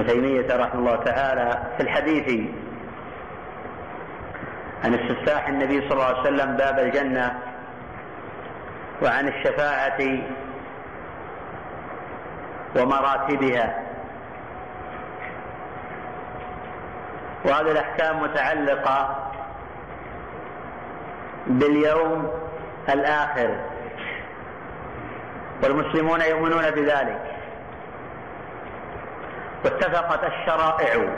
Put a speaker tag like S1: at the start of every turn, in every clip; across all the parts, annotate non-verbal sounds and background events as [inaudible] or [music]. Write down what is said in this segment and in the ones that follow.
S1: ابن تيمية رحمه الله تعالى في الحديث عن استفتاح النبي صلى الله عليه وسلم باب الجنة وعن الشفاعة ومراتبها. وهذه الأحكام متعلقة باليوم الآخر والمسلمون يؤمنون بذلك. واتفقت الشرائع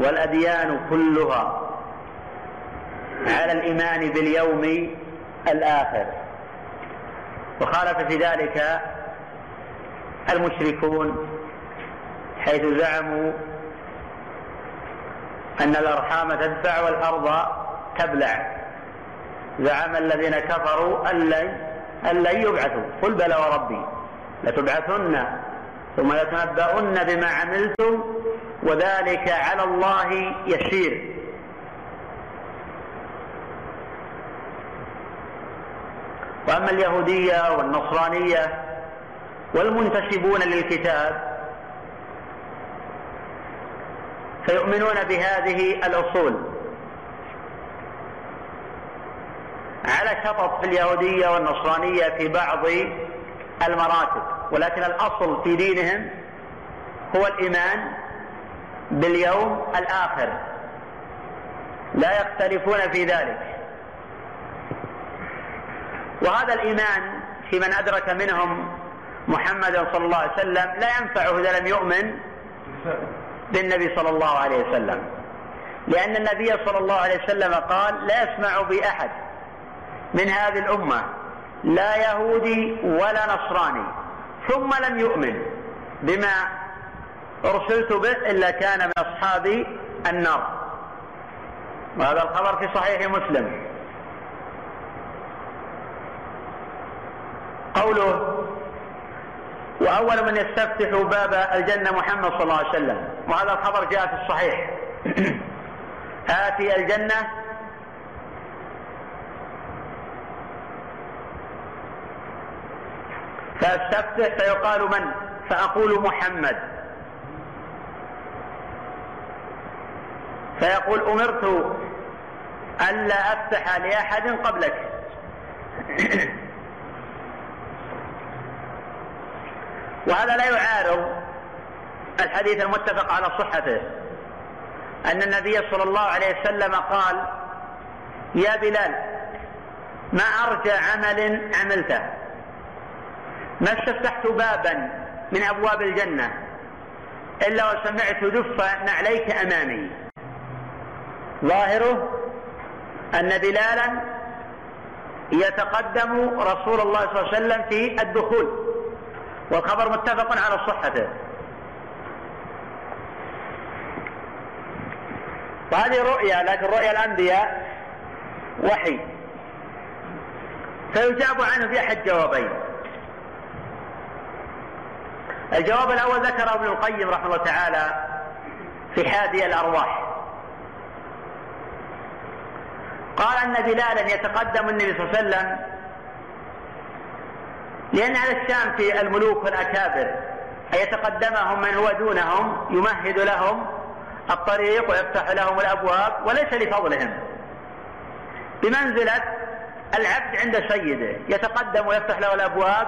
S1: والأديان كلها على الإيمان باليوم الآخر. وخالف في ذلك المشركون حيث زعموا أن الأرحام تدفع والأرض تبلع. زعم الذين كفروا أن لن يبعثوا. قل بلى وربي لتبعثن ثم لتنبؤن بما عملتم وذلك على الله يسير. وأما اليهودية والنصرانية والمنتسبون للكتاب فيؤمنون بهذه الأصول. على شطط في اليهودية والنصرانية في بعض المراتب. ولكن الأصل في دينهم هو الإيمان باليوم الآخر. لا يختلفون في ذلك. وهذا الإيمان في من أدرك منهم محمدا صلى الله عليه وسلم لا ينفعه إذا لم يؤمن بالنبي صلى الله عليه وسلم. لأن النبي صلى الله عليه وسلم قال لا يسمع بي أحد من هذه الأمة لا يهودي ولا نصراني. ثم لم يؤمن بما أرسلت به إلا كان من أصحاب النار. وهذا الخبر في صحيح مسلم. قوله وأول من يستفتح باب الجنة محمد صلى الله عليه وسلم. وهذا الخبر جاء في الصحيح. [clears throat] آتي الجنة فاستفتح فيقال من؟ فأقول محمد. فيقول أمرت الا أفتح لأحد قبلك. [clears throat] وهذا لا يعارض الحديث المتفق على صحته. أن النبي صلى الله عليه وسلم قال يا بلال ما أرجى عمل عملته. ما استفتحت بابا من أبواب الجنة إلا وسمعت دف نعليك أمامي. ظاهره أن بلالا يتقدم رسول الله صلى الله عليه وسلم في الدخول والخبر متفق على صحته. وهذه رؤيا لكن رؤيا الأنبياء وحي. فيجاب عنه في أحد جوابين. الجواب الأول ذكره ابن القيم رحمه الله تعالى في حادي الأرواح. قال أن بلالا يتقدم النبي صلى الله عليه وسلم لأن على الشام في الملوك والأكابر ان يتقدمهم من هو دونهم يمهد لهم الطريق ويفتح لهم الأبواب وليس لفضلهم. بمنزلة العبد عند سيده يتقدم ويفتح له الأبواب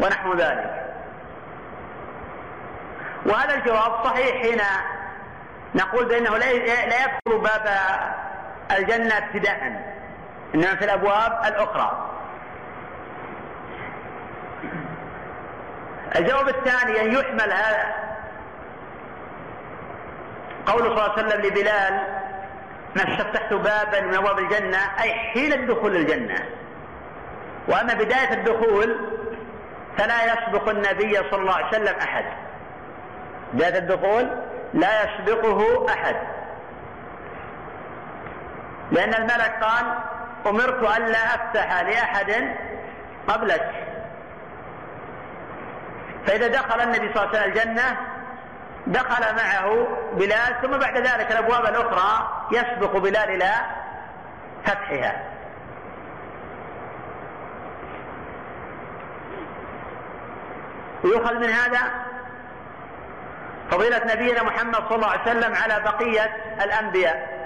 S1: ونحو ذلك. وهذا الجواب صحيح حين نقول بأنه لا يدخل باب الجنة ابتداء إنما في الأبواب الأخرى. الجواب الثاني أن يحمل هذا. قول صلى الله عليه وسلم لبلال ما استفتحت بابا من أبواب الجنة أي حين الدخول الجنه وأما بداية الدخول فلا يسبق النبي صلى الله عليه وسلم أحد. بدايه الدخول لا يسبقه أحد. لأن الملك قال أمرت الا أفتح لأحد قبلك. فإذا دخل النبي صلى الله عليه وسلم الجنة دخل معه بلال ثم بعد ذلك الأبواب الأخرى يسبق بلال إلى فتحها. يؤخذ من هذا فضيلة نبينا محمد صلى الله عليه وسلم على بقية الأنبياء.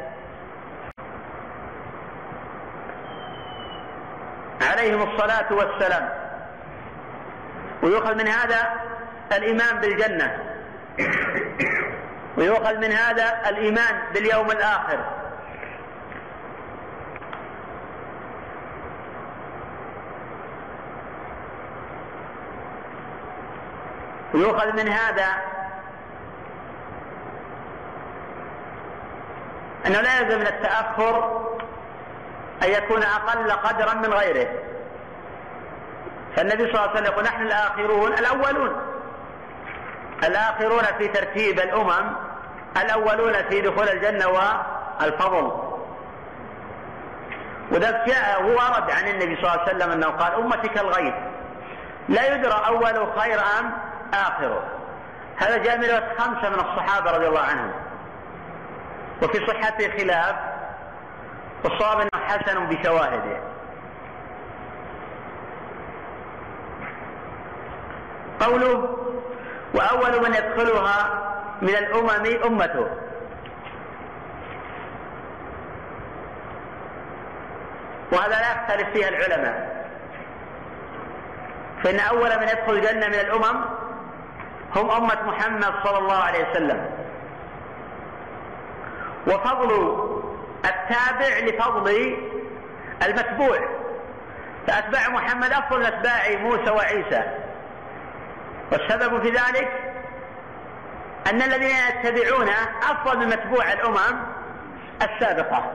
S1: عليهم الصلاة والسلام. ويؤخذ من هذا الإيمان بالجنة. ويؤخذ من هذا الإيمان باليوم الآخر. ويؤخذ من هذا أنه لا يلزم من التأخر أن يكون أقل قدرا من غيره. فالنبي صلى الله عليه وسلم يقول نحن الآخرون الأولون. الآخرون في ترتيب الأمم الأولون في دخول الجنة والفضل. وذلك جاء ورد عن النبي صلى الله عليه وسلم أنه قال أمتي كالغيث لا يدرى أول خير أم آخره. هذا جاء من خمسة من الصحابة رضي الله عنهم. وفي صحته خلاف والصواب أنه حسن بشواهده. قوله وأول من يدخلها من الأمم أمته. وهذا لا يختلف فيها العلماء. فإن أول من يدخل الجنة من الأمم هم أمة محمد صلى الله عليه وسلم. وفضل التابع لفضل المتبوع. فأتباع محمد أفضل من أتباع موسى وعيسى. والسبب في ذلك أن الذين يتبعون أفضل من متبوع الأمم السابقة.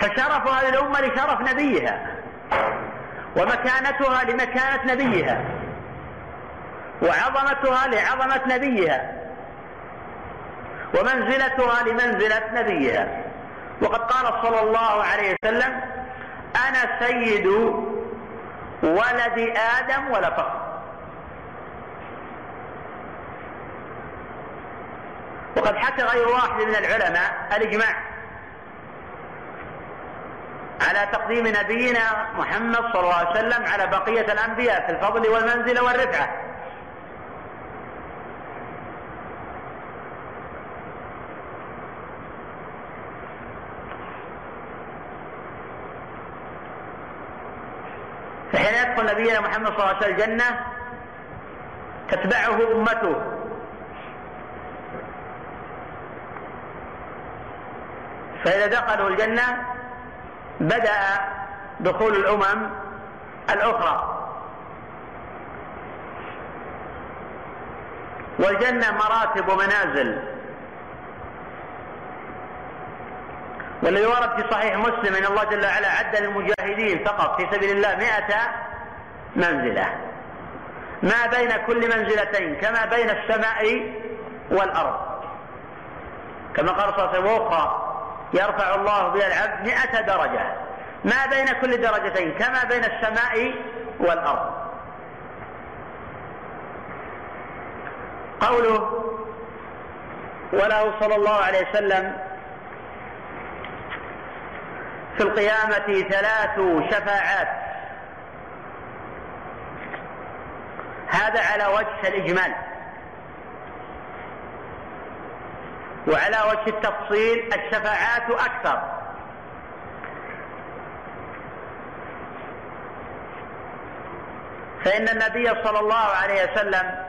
S1: فشرف هذه الأمة لشرف نبيها ومكانتها لمكانة نبيها وعظمتها لعظمة نبيها. ومنزلتها لمنزلة نبيها. وقد قال صلى الله عليه وسلم أنا سيد ولد آدم ولا فخر وقد حكى غير واحد من العلماء الإجماع على تقديم نبينا محمد صلى الله عليه وسلم على بقية الأنبياء في الفضل والمنزلة والرفعة فحين يدخل نبينا محمد صلى الله عليه وسلم الجنة تتبعه أمته. فإذا دخلوا الجنة بدأ دخول الأمم الأخرى. والجنة مراتب ومنازل. والذي ورد في صحيح مسلم إن الله جل وعلا عد للمجاهدين فقط في سبيل الله مئة منزلة. ما بين كل منزلتين كما بين السماء والأرض. كما قال صلى الله عليه وسلم يرفع الله بها العبد مئة درجة. ما بين كل درجتين كما بين السماء والأرض. قوله وله صلى الله عليه وسلم في القيامة ثلاث شفاعات هذا على وجه الإجمال. وعلى وجه التفصيل الشفاعات أكثر. فإن النبي صلى الله عليه وسلم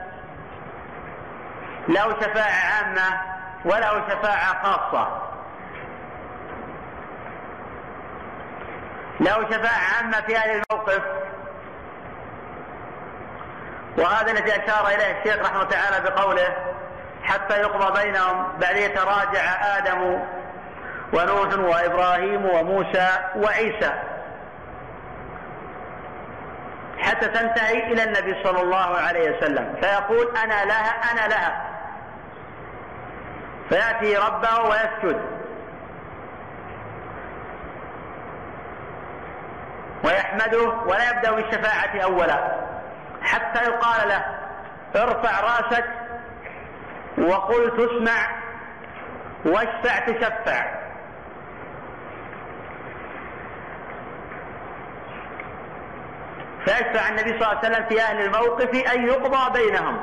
S1: له شفاعة عامة وله شفاعة خاصة. له شفاعة عامة في هذا الموقف. وهذا الذي أشار إليه الشيخ رحمه الله تعالى بقوله حتى يقضى بينهم بعد يتراجع آدم ونوح وإبراهيم وموسى وعيسى. حتى تنتهي إلى النبي صلى الله عليه وسلم فيقول أنا لها أنا لها. فيأتي ربه ويسجد. ويحمده ولا يبدأ بالشفاعة أولا. حتى يقال له ارفع راسك وقل تسمع واشفع تشفع. فيشفع النبي صلى الله عليه وسلم في أهل الموقف أن يقضى بينهم.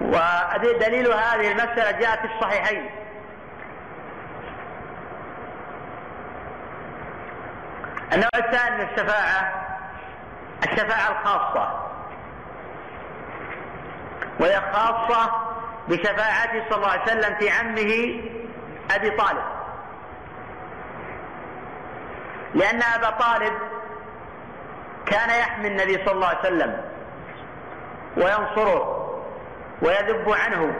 S1: ودليل هذه المسألة جاء في الصحيحين. النوع الثاني من الشفاعة الشفاعة الخاصة. وهي خاصة بشفاعته صلى الله عليه وسلم في عمه أبي طالب. لأن أبا طالب كان يحمي النبي صلى الله عليه وسلم وينصره ويذب عنه.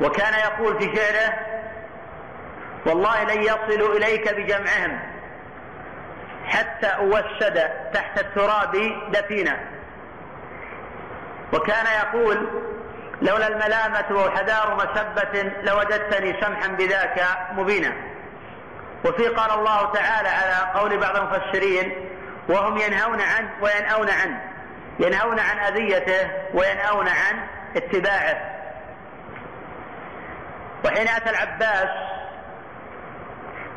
S1: وكان يقول في شعره والله لن يصلوا إليك بجمعهم. حتى أوسد تحت التراب دفينا وكان يقول لولا الملامة وحذار مسبة لوجدتني سمحا بذاك مبينا. وفي قال الله تعالى على قول بعض المفسرين وهم ينهون عنه وينأون عنه ينهون عن أذيته وينأون عن اتباعه. وحين أتى العباس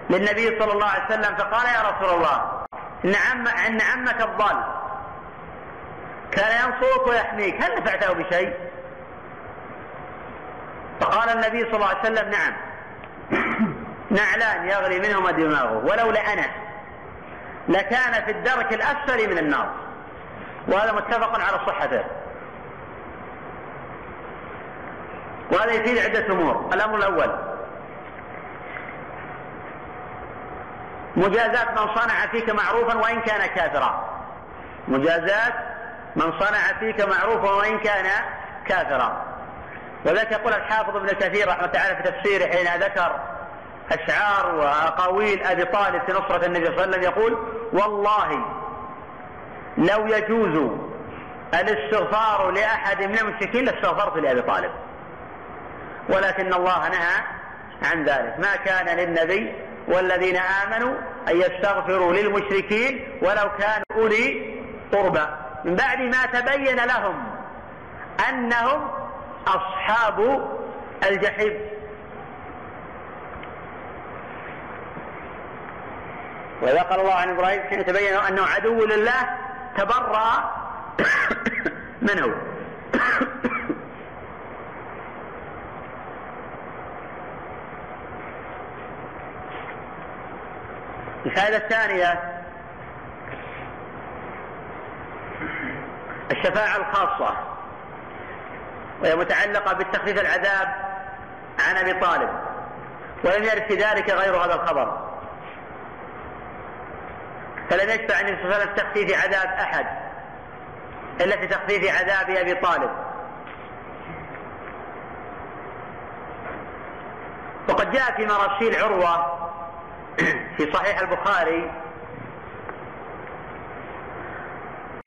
S1: للنبي صلى الله عليه وسلم فقال يا رسول الله إن, عم إن عمك الضال. كان ينصرك ويحميك هل نفعته بشيء؟ فقال النبي صلى الله عليه وسلم نعم. [coughs] نعلان يغلي منهما دماغه ولولا أنا لكان في الدرك الأسفل من النار. وهذا متفق على صحته. وهذا يفيد عدة أمور. الأمر الأول مجازات من صنع فيك معروفا وإن كان كافرا. مجازات من صنع فيك معروفا وإن كان كافرا. وذلك يقول الحافظ ابن كثير رحمة الله تعالى في تفسيره حين ذكر أشعار وأقاويل أبي طالب في نصرة النبي صلى الله عليه وسلم يقول والله لو يجوز الاستغفار لأحد من المشركين لاستغفرت لأبي طالب. ولكن الله نهى عن ذلك. ما كان للنبي والذين آمنوا أن يستغفروا للمشركين ولو كانوا أولي قربى. من بعد ما تبين لهم أنهم أصحاب الجحيم. وإذا قال الله عن إبراهيم حين تبين أنه عدو لله تبرأ [coughs] منه. [coughs] الفائدة الثانية الشفاعة الخاصة وهي متعلقة بالتخفيف العذاب عن أبي طالب ولم يرد في ذلك غير هذا الخبر. فلم يشفع النبي صلى الله عليه وسلم في تخفيف عذاب أحد إلا في تخفيف عذاب أبي طالب. وقد جاء في مراسيل عروة [coughs] في صحيح البخاري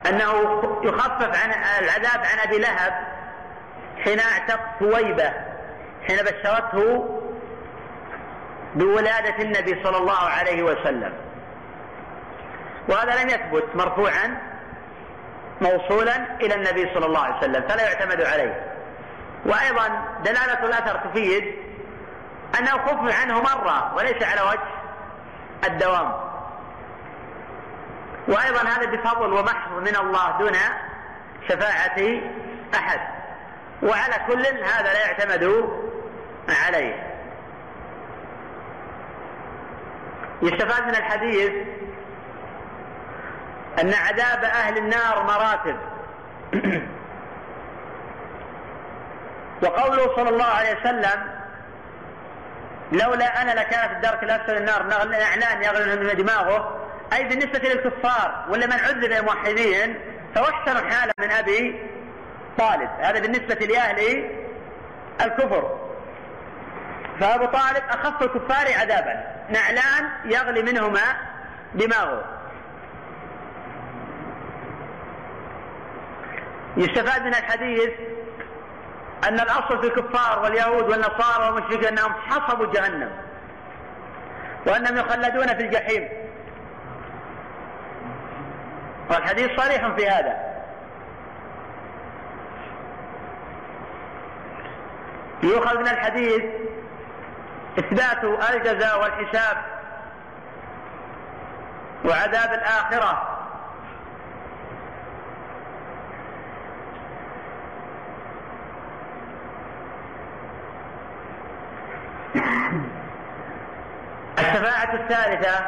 S1: أنه يخفف عن العذاب عن أبي لهب حين اعتق ثويبة حين بشرته بولادة النبي صلى الله عليه وسلم. وهذا لم يثبت مرفوعا موصولا إلى النبي صلى الله عليه وسلم فلا يعتمد عليه. وأيضا دلالة الأثر تفيد أنه خفف عنه مرة وليس على وجه. الدوام. وأيضا هذا بفضل ومحض من الله دون شفاعة أحد. وعلى كل هذا لا يعتمد عليه. يستفاد من الحديث أن عذاب أهل النار مراتب. [clears throat] وقوله صلى الله عليه وسلم لولا أنا لكانت الدرك الأسفل النار نعلان يغلي من دماغه. أي بالنسبة للكفار ولا من عذب الموحدين فهو أحسن حالا من أبي طالب. هذا بالنسبة لأهل الكفر. فأبو طالب أخف الكفار عذابا. نعلان يغلي منهما دماغه. يستفاد من الحديث أن الأصل في الكفار واليهود والنصارى والمشركين أنهم حصبوا جهنم وأنهم يخلدون في الجحيم. والحديث صريح في هذا. يؤخذ من الحديث إثبات الجزاء والحساب وعذاب الآخرة. الشفاعة الثالثة.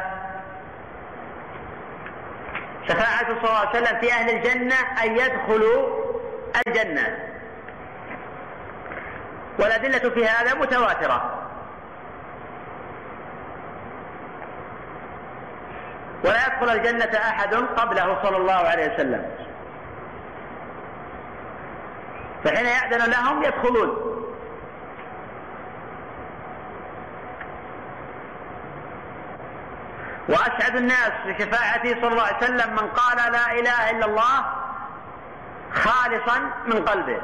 S1: شفاعة صلى الله عليه وسلم في أهل الجنة أن يدخلوا الجنة. والأدلة في هذا متواترة. ولا يدخل الجنة أحد قبله صلى الله عليه وسلم. فحين يأذن لهم يدخلون. وأسعد الناس بشفاعته صلى الله عليه وسلم من قال لا إله إلا الله خالصا من قلبه.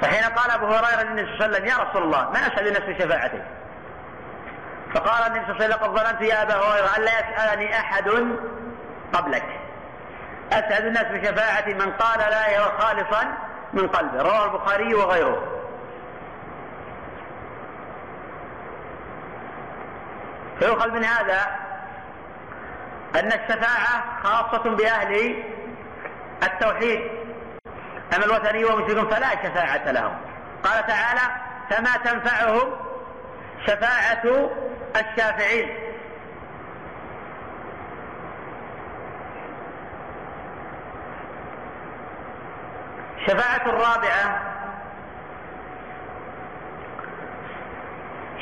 S1: فحين قال أبو هريرة للنبي صلى الله عليه وسلم يا رسول الله من أسعد الناس بشفاعته فقال النبي صلى الله عليه وسلم لقد ظننت يا أبا هريرة أن لا يسألني أحد قبلك. أسعد الناس بشفاعة من قال لا إله خالصا من قلبه. رواه البخاري وغيره. فيؤخذ من هذا أن الشفاعة خاصة بأهل التوحيد. أما الوثني والمشركون فلا شفاعة لهم. قال تعالى فما تنفعهم شفاعة الشافعين. الشفاعة الرابعة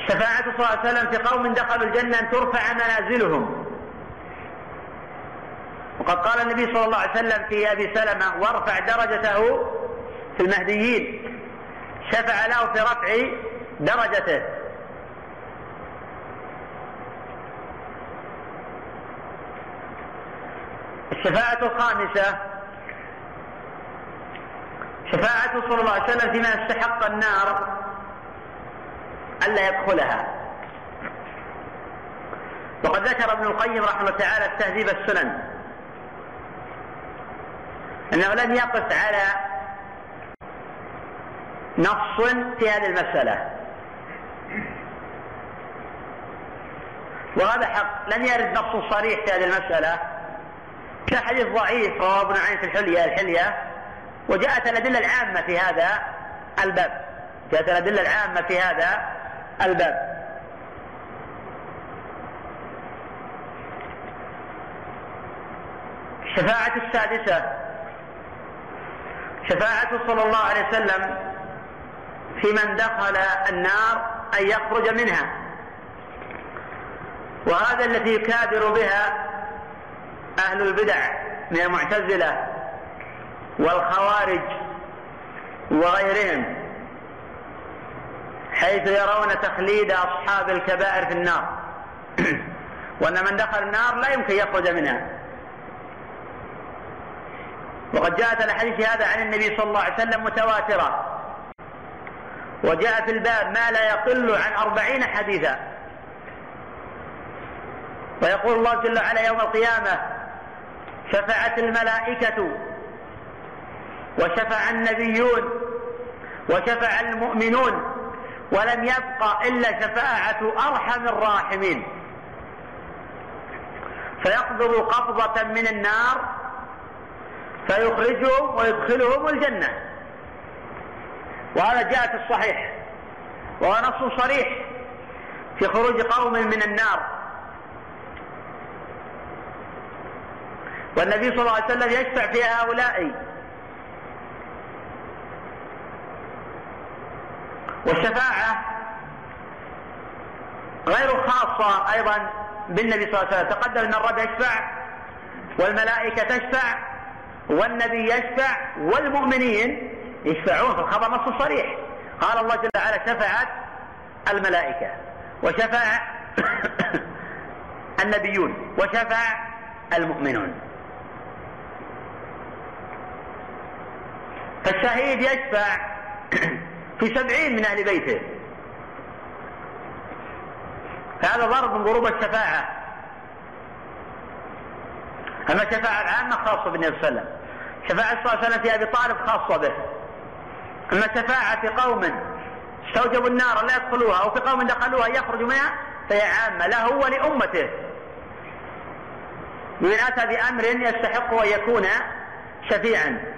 S1: شفاعة صلى الله عليه وسلم في قوم دخلوا الجنة أن ترفع منازلهم. وقد قال النبي صلى الله عليه وسلم في أبي سلمة وارفع درجته في المهديين. شفع له في رفع درجته. الشفاعة الخامسة شفاعة صلى الله عليه وسلم فيما استحق النار. ألا يدخلها. وقد ذكر ابن القيم رحمه الله تعالى تهذيب السنن. أنه لم يقف على نص في هذه المسألة. وهذا حق. لم يرد نص صريح في هذه المسألة. كحديث ضعيف رواه ابن عين في الحلية الحلية. وجاءت الأدلة العامة في هذا الباب. جاءت الأدلة العامة في هذا الباب. الشفاعة السادسة. شفاعة صلى الله عليه وسلم في من دخل النار أن يخرج منها. وهذا الذي يكابر بها أهل البدع من المعتزلة والخوارج وغيرهم. حيث يرون تخليد أصحاب الكبائر في النار. [clears throat] وأن من دخل النار لا يمكن يخرج منها. وقد جاءت الحديث هذا عن النبي صلى الله عليه وسلم متواترة. وجاء في الباب ما لا يقل عن أربعين حديثا. ويقول الله جل وعلا يوم القيامة شفعت الملائكة وشفع النبيون وشفع المؤمنون ولم يبق إلا شفاعة أرحم الراحمين. فيقبض قبضة من النار فيخرجهم ويدخلهم الجنة. وهذا جاء في الصحيح وهو نص صريح في خروج قوم من النار. والنبي صلى الله عليه وسلم يشفع في هؤلاء. والشفاعة غير خاصة أيضا بالنبي صلى الله عليه وسلم. تقدم أن الرب يشفع والملائكة تشفع والنبي يشفع والمؤمنين يشفعون في الخبر نص صريح. قال الله جل وعلا شفعت الملائكة وشفع [coughs] النبيون وشفع المؤمنون. فالشهيد يشفع في سبعين من أهل بيته. فهذا ضرب من ضروب الشفاعة. أما الشفاعة العامة خاصة بالنبي صلى الله عليه وسلم. شفاعة صلى الله عليه وسلم في أبي طالب خاصة به. أما الشفاعة في قوم استوجبوا النار لا يدخلوها أو في قوم دخلوها يخرجوا منها فهي عامة له ولأمته. ومن أتى بأمر يستحق أن يكون شفيعا.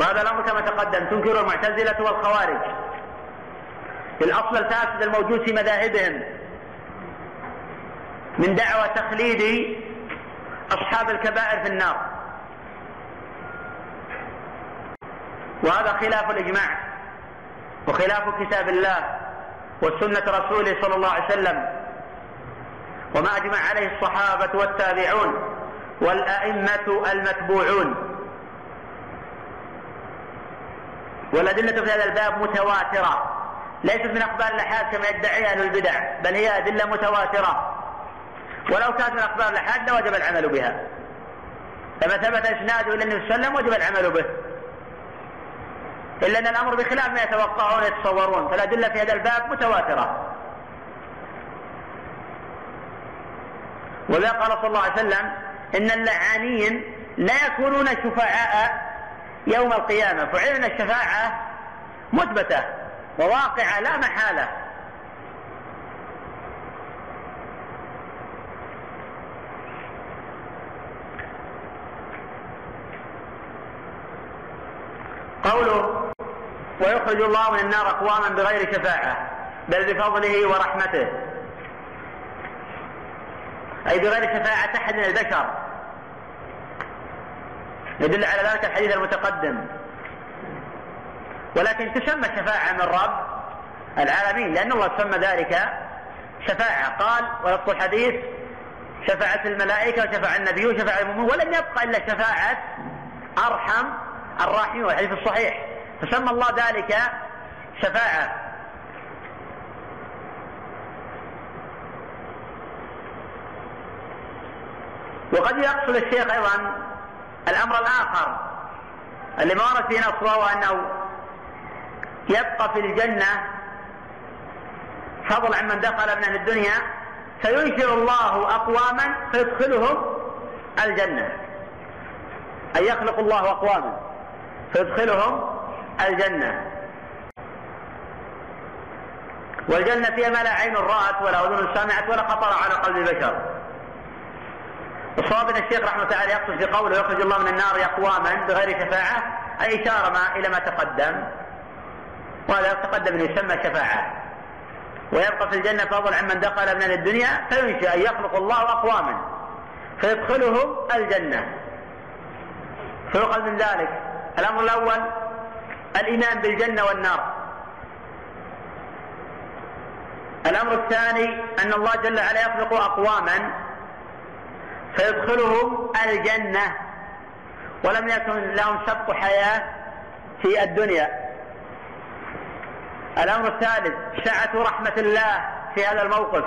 S1: وهذا الأمر كما تقدم تنكر المعتزلة والخوارج. الأصل الفاسد الموجود في مذاهبهم من دعوى تخليد أصحاب الكبائر في النار. وهذا خلاف الإجماع وخلاف كتاب الله وسنة رسوله صلى الله عليه وسلم. وما أجمع عليه الصحابة والتابعون والأئمة المتبوعون. والأدلة في هذا الباب متواترة. ليست من أخبار الأحاد كما يدعي أهل البدع بل هي أدلة متواترة. ولو كانت من أخبار الأحاد لوجب العمل بها. فما ثبت إسناده إلى النبي صلى الله عليه وسلم وجب العمل به. إلا أن الأمر بخلاف ما يتوقعون ويتصورون فالأدلة في هذا الباب متواترة. ولذا قال صلى الله عليه وسلم إن اللعانين لا يكونون شفعاء يوم القيامة. فعلنا الشفاعة مثبتة وواقعة لا محالة. قوله ويخرج الله من النار أقواما بغير شفاعة بل بفضله ورحمته. أي بغير شفاعة أحد من البشر. يدل على ذلك الحديث المتقدم. ولكن تسمى شفاعة من رب العالمين لأن الله سمى ذلك شفاعة. قال ولفظ الحديث شفاعة الملائكة وشفاعة النبي وشفاعة المؤمنين ولم يبقى إلا شفاعة أرحم الراحمين والحديث الصحيح. فسمى الله ذلك شفاعة. وقد يقصد الشيخ أيضا الأمر الآخر اللي ما ورد فيه نص وهو أنه يبقى في الجنة فضل عن من دخل من أهل الدنيا فينشر الله أقواما فيدخلهم الجنة. أي يخلق الله أقواما فيدخلهم الجنة. والجنة فيها ما لا عين رأت ولا أذن سمعت ولا خطر على قلب بشر الصواب أن الشيخ رحمة الله تعالى يقصد في قوله يخرج الله من النار أقواما بغير شفاعة أي إشارة ما إلى ما تقدم. وهذا تقدم انه يسمى شفاعة. ويبقى في الجنة فضل عمن دخل من الدنيا فينشأ أن يخلق الله أقواما فيدخلهم الجنة. فيؤخذ من ذلك الأمر الأول الإيمان بالجنة والنار. الأمر الثاني أن الله جل وعلا يخلق أقواما فيدخلهم الجنة. ولم يكن لهم سبق حياة في الدنيا. الأمر الثالث سعة رحمة الله في هذا الموقف.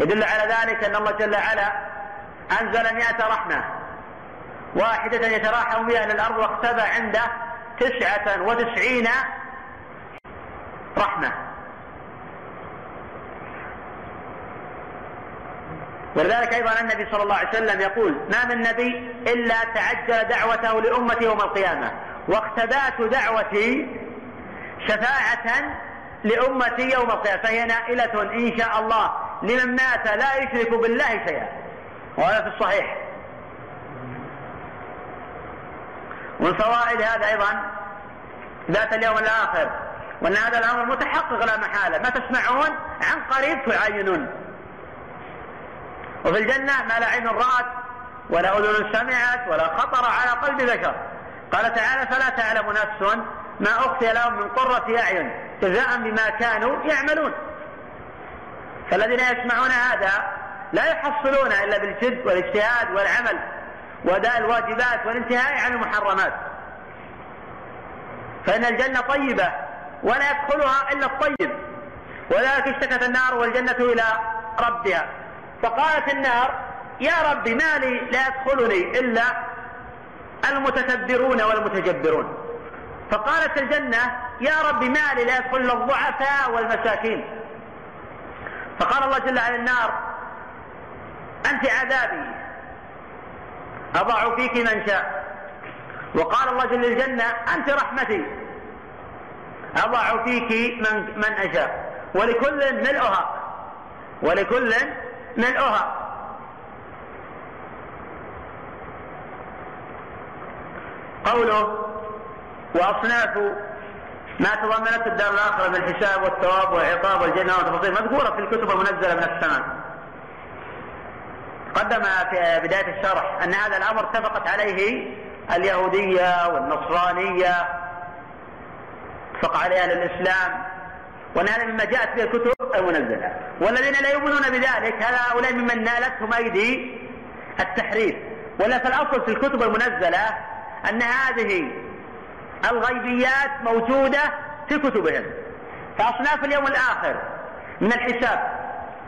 S1: يدل على ذلك أن الله جل وعلا أنزل مئة رحمة. واحدة يتراحم بها أهل الأرض واختبى عنده تسعة وتسعين رحمة. ولذلك أيضا النبي صلى الله عليه وسلم يقول ما من نبي إلا تعجل دعوته لأمتي يوم القيامة واختبات دعوتي شفاعة لأمتي يوم القيامة. فهي نائلة إن شاء الله لمن مات لا يشرك بالله شيئا وهذا في الصحيح. ومن فوائد هذا أيضا ذات اليوم الآخر وأن هذا الأمر متحقق لا محالة. ما تسمعون؟ عن قريب تعاينون. وفي الجنة ما لا عين رأت ولا أذن سمعت ولا خطر على قلب بشر. قال تعالى فلا تعلم نفس ما أخفي لهم من قرة أعين جزاء بما كانوا يعملون. فالذين يسمعون هذا لا يحصلون إلا بالجد والاجتهاد والعمل وأداء الواجبات والانتهاء عن المحرمات. فإن الجنة طيبة ولا يدخلها إلا الطيب. ولذلك اشتكت النار والجنة إلى ربها. فقالت النار يا رب ما لي لا يدخلني إلا المتكبرون والمتجبرون. فقالت الجنة يا رب ما لي لا يدخل الضعفاء والمساكين. فقال الله جل وعلا النار أنت عذابي أضع فيك من شاء. وقال الله جل الجنة أنت رحمتي أضع فيك من, من أشاء. ولكل ملؤها ولكل ملؤها قوله وأصناف ما تضمنته الدار الآخرة من الحساب والثواب والعقاب والجنة والتفاصيل مذكورة في الكتب المنزلة من السماء. قدم في بداية الشرح أن هذا الأمر اتفقت عليه اليهودية والنصرانية اتفق عليها الإسلام هذا مما جاءت به الكتب المنزلة. والذين لا يؤمنون بذلك هؤلاء ممن نالتهم أيدي التحريف. ولا في الأصل في الكتب المنزلة أن هذه الغيبيات موجودة في كتبهم. فأصناف اليوم الآخر من الحساب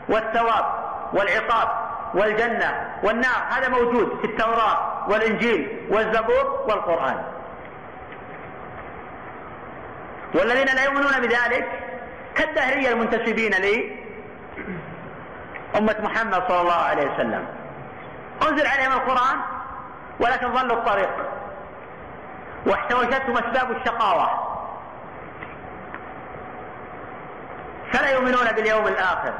S1: والثواب والعقاب والجنة والنار هذا موجود في التوراة والإنجيل والزبور والقرآن. والذين لا يؤمنون بذلك كالدهرية المنتسبين لأمة محمد صلى الله عليه وسلم. أنزل عليهم القرآن ولكن ظلوا الطريق. واحتوشتهم أسباب الشقاوة. فلا يؤمنون باليوم الآخر.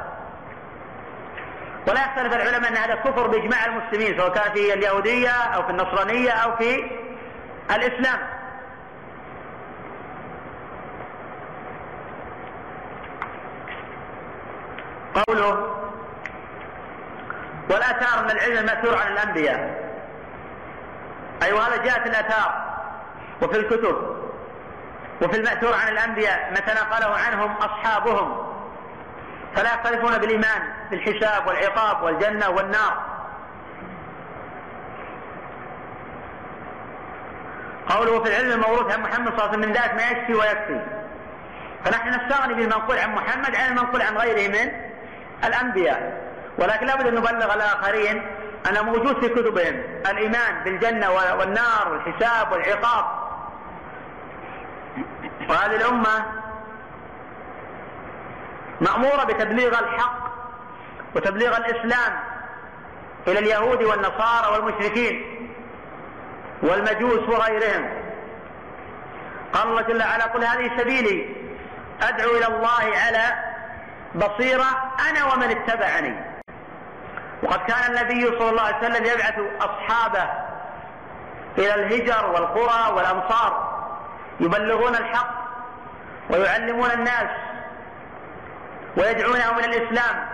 S1: ولا يختلف العلماء أن هذا كفر بإجماع المسلمين سواء كان في اليهودية أو في النصرانية أو في الإسلام. قوله والآثار من العلم المأثور عن الأنبياء. أي أيوة وهذا جاءت الآثار وفي الكتب وفي المأثور عن الأنبياء ما تناقله عنهم أصحابهم. فلا يختلفون بالإيمان بالحساب والعقاب والجنة والنار. قوله في العلم الموروث عن محمد صلى الله عليه وسلم من ذات ما يكفي ويكفي. فنحن نستغني بالمنقول عن محمد عن المنقول عن غيره من الأنبياء. ولكن لابد أن نبلغ الآخرين أنه موجود في كتبهم الإيمان بالجنة والنار والحساب والعقاب. وهذه الأمة مأمورة بتبليغ الحق وتبليغ الإسلام إلى اليهود والنصارى والمشركين والمجوس وغيرهم. قال الله جل وعلا قل هذه سبيلي أدعو إلى الله على بصيرة أنا ومن اتبعني. وقد كان النبي صلى الله عليه وسلم يبعث أصحابه إلى الهجر والقرى والأمصار يبلغون الحق ويعلمون الناس ويدعونهم إلى الإسلام.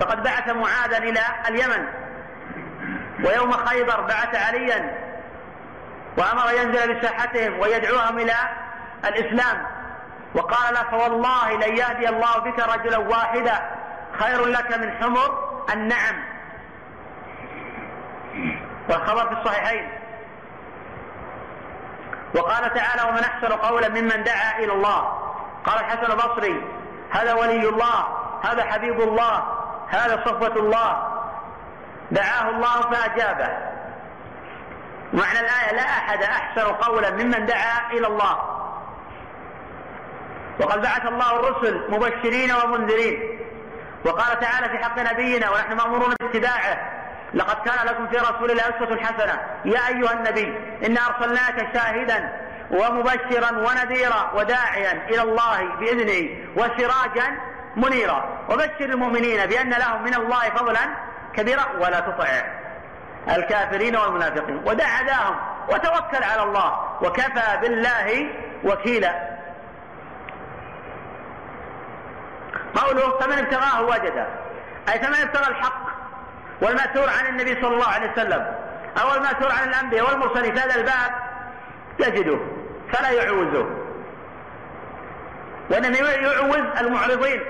S1: فقد بعث معاذا إلى اليمن ويوم خيبر بعث عليا وأمر ينزل بساحتهم ويدعوهم إلى الإسلام. وقال له فوالله لن يهدي الله بك رجلا واحدا خير لك من حمر النعم. والخبر في الصحيحين. وقال تعالى ومن أحسن قولا ممن دعا إلى الله. قال الحسن البصري هذا ولي الله هذا حبيب الله هذا صفوة الله. دعاه الله فأجابه. معنى الآية لا أحد أحسن قولا ممن دعا إلى الله. وقد بعث الله الرسل مبشرين ومنذرين. وقال تعالى في حق نبينا ونحن مأمورون باتباعه لقد كان لكم في رسول الله أسوة حسنة. يا أيها النبي إنا أرسلناك شاهدا ومبشرا ونذيرا وداعيا إلى الله بإذنه وسراجا منيرا. وبشر المؤمنين بأن لهم من الله فضلا كبيرا ولا تطع الكافرين والمنافقين. ودع عداهم وتوكل على الله وكفى بالله وكيلا. قوله فمن ابتغاه وجده. أي فمن ابتغى الحق والمأثور عن النبي صلى الله عليه وسلم أو المأثور عن الأنبياء والمرسلين في هذا الباب يجده فلا يعوزه. وإنما يعوز المعرضين.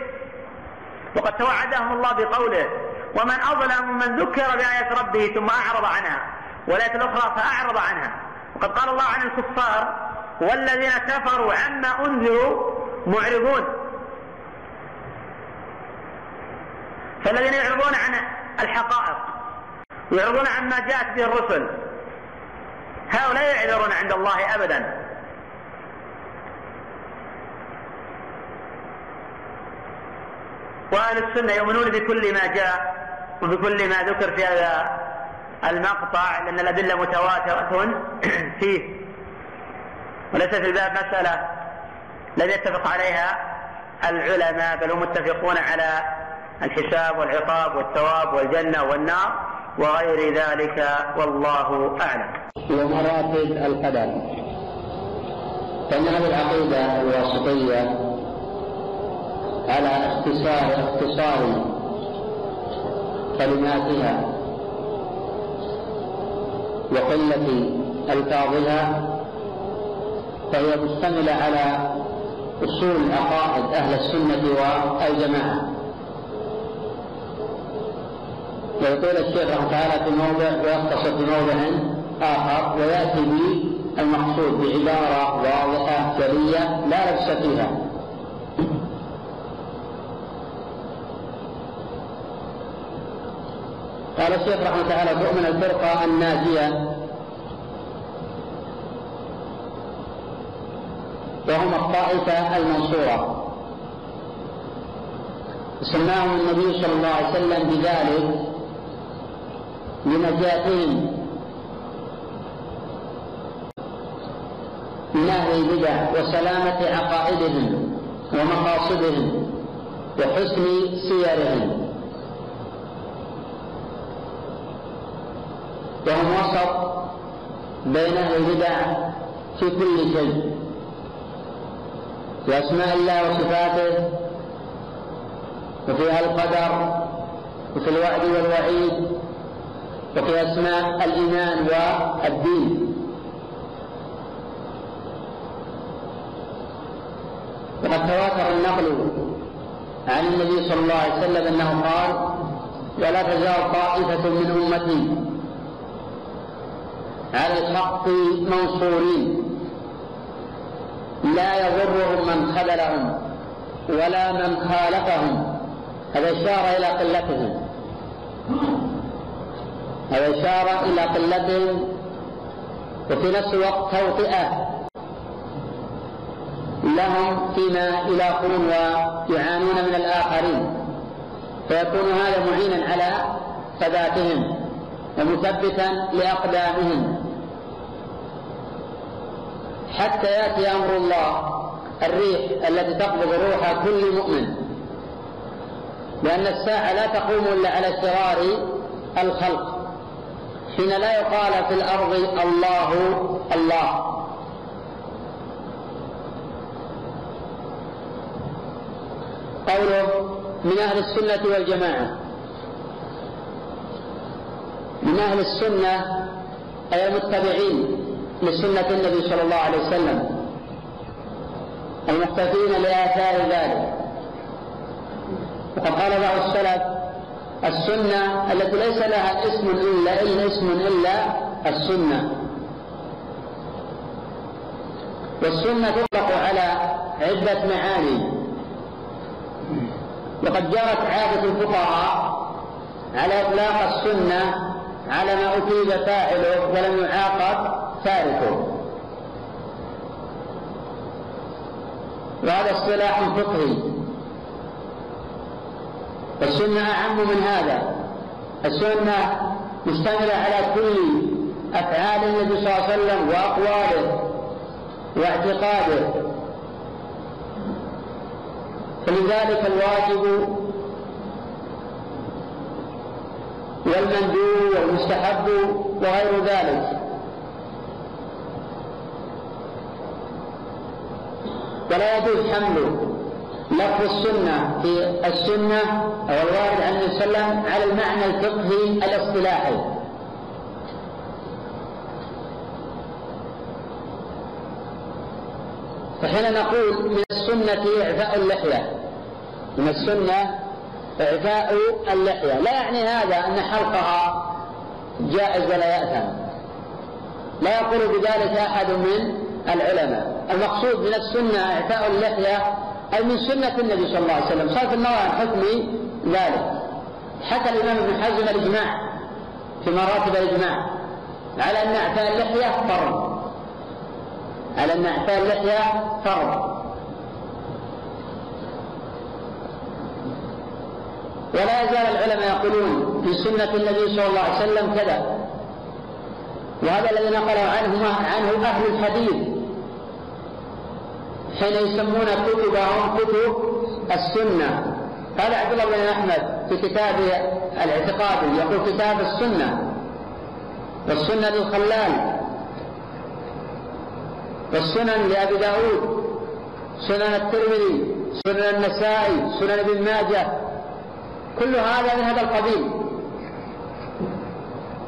S1: وقد توعدهم الله بقوله ومن أظلم من ذكر بآيات ربه ثم أعرض عنها والآية الأخرى فأعرض عنها. وقد قال الله عن الكفار والذين كفروا عما أنذروا معرضون. فالذين يعرضون عن الحقائق ويعرضون عن ما جاءت به الرسل هؤلاء يعذرون عند الله ابدا. وأهل السنة يؤمنون بكل ما جاء وبكل ما ذكر في هذا المقطع لأن الأدلة متواترة [clears throat] فيه. وليس في الباب مسألة لم يتفق عليها العلماء بل هم متفقون على الحساب والعقاب والثواب والجنة والنار
S2: وغير ذلك والله أعلم.
S1: ومراتب القدر. فإن هذه العقيدة الواسطية على اختصار اختصار كلماتها وقلة ألفاظها فهي مشتملة على أصول عقائد أهل السنة والجماعة. ويقول الشيخ رحمه تعالى في موضع ويختصر في موضع آخر ويأتي بالمقصود بعبارة واضحة جلية لا لبس فيها. قال الشيخ رحمه الله تعالى تؤمن الفرقة الناجية وهم الطائفة المنصورة. سماهم النبي صلى الله عليه وسلم بذلك لنجاتهم من أهل البدع وسلامة عقائدهم ومقاصدهم وحسن سيرهم. وهم وسط بين أهل البدع في كل شيء. في أسماء الله وصفاته وفي القدر وفي الوعد والوعيد وفي أسماء الإيمان والدين. وقد تواتر النقل عن النبي صلى الله عليه وسلم أنه قال ولا تزال طائفة من أمتي على الحق منصورين. لا يضرهم من خذلهم ولا من خالفهم. هذا إشارة إلى قلتهم. هذا إشارة إلى قلتهم وفي نفس الوقت توطئة لهم فيما يلاقون ويعانون من الآخرين. فيكون هذا معينا على ثباتهم ومثبتا لأقدامهم. حتى يأتي أمر الله الريح التي تقبض روح كل مؤمن. لأن الساعة لا تقوم إلا على شرار الخلق. حين لا يقال في الأرض الله الله. قوله من أهل السنة والجماعة. من أهل السنة أي المتبعين لسنة النبي صلى الله عليه وسلم. المقتدين لآثار ذلك. وقد قال بعض السلف السنة التي ليس لها اسم إلا إلا اسم إلا السنة. والسنة تطلق على عدة معاني. وقد جرت عادة الفقهاء على إطلاق السنة على ما أثيب فاعله ولم يعاقب تاركه وهذا اصطلاح فقهي. السنة أعم من هذا. السنة مشتملة على كل أفعال النبي صلى الله عليه وسلم وأقواله واعتقاده. فلذلك الواجب والمندوب والمستحب وغير ذلك. ولا يجوز حمل لفظ السنة في السنة أو الوارد عن النبي صلى الله عليه وسلم على المعنى الفقهي الاصطلاحي. فحين نقول من السنة إعفاء اللحية من السنة إعفاء اللحية. لا يعني هذا أن حلقها جائز ولا يأثم. لا يقول بذلك أحد من العلماء. المقصود من السنة إعفاء اللحية أي من سنة النبي صلى الله عليه وسلم. صرف النظر عن حكم ذلك. حتى الإمام ابن حزم الإجماع في مراتب الإجماع على أن إعفاء اللحية فرض. على أن إعفاء اللحية فرض. ولا يزال العلماء يقولون في سنة النبي صلى الله عليه وسلم كذا. وهذا الذي نقله عنه عنه أهل الحديث. حين يسمون كتبهم كتب السنة. قال عبد الله بن أحمد في كتابه الاعتقادي يقول كتاب السنة. والسنة للخلال. والسنن لأبي داود. سنن الترمذي سنن النسائي سنن ابن ماجه. كل هذا من هذا القبيل.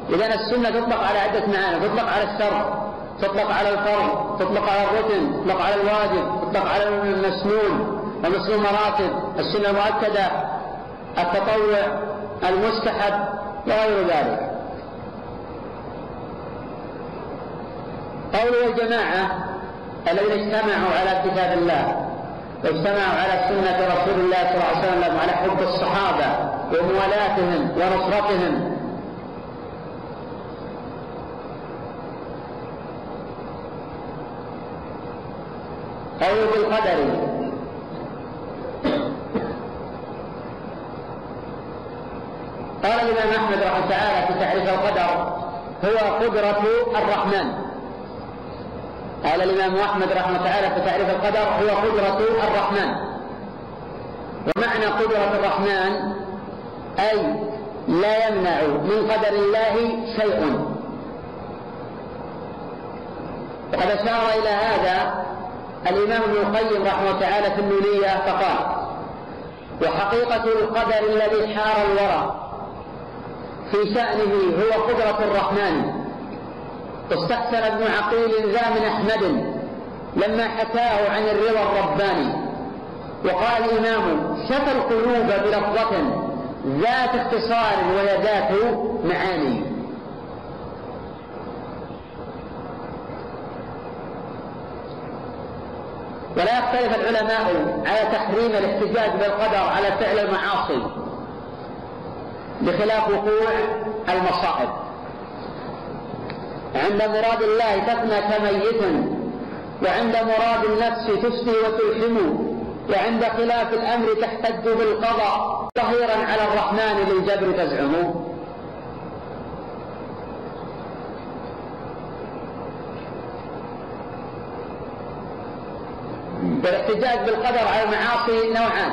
S1: إذا السنة تطلق على عدة معاني تطلق على الشر تطلق على الفرض تطلق على الركن تطلق على الواجب تطلق على المسنون ومسنون مراتب السنة المؤكدة التطوع المستحب وغير ذلك. قول الجماعة الذين اجتمعوا على كتاب الله واجتمعوا على سنة رسول الله صلى الله عليه وسلم على حب الصحابة وموالاتهم ونصرتهم قول بالقدر قال الإمام أحمد رحمه الله تعالى في تعريف القدر هو قدرة الرحمن. قال الإمام أحمد رحمه الله تعالى في تعريف القدر هو قدرة الرحمن. ومعنى قدرة الرحمن أي لا يمنع من قدر الله شيء. وقد أشار إلى هذا الإمام ابن القيم رحمه الله تعالى في النونية فقال وحقيقة القدر الذي حار الورى في شأنه هو قدرة الرحمن. واستحسن ابن عقيل ذا من أحمد لما حكاه عن الرضا الرباني وقال الإمام شفى القلوب بلفظة ذات اختصار وهي ذات معاني. ولا يختلف العلماء على تحريم الاحتجاج بالقدر على فعل المعاصي بخلاف وقوع المصائب. عند مراد الله تفنى كميت وعند مراد النفس تسلي وتلحم وعند خلاف الأمر تحتج بالقضاء ظهيرا على الرحمن للجبر تزعم والاحتجاج بالقدر على المعاصي نوعان.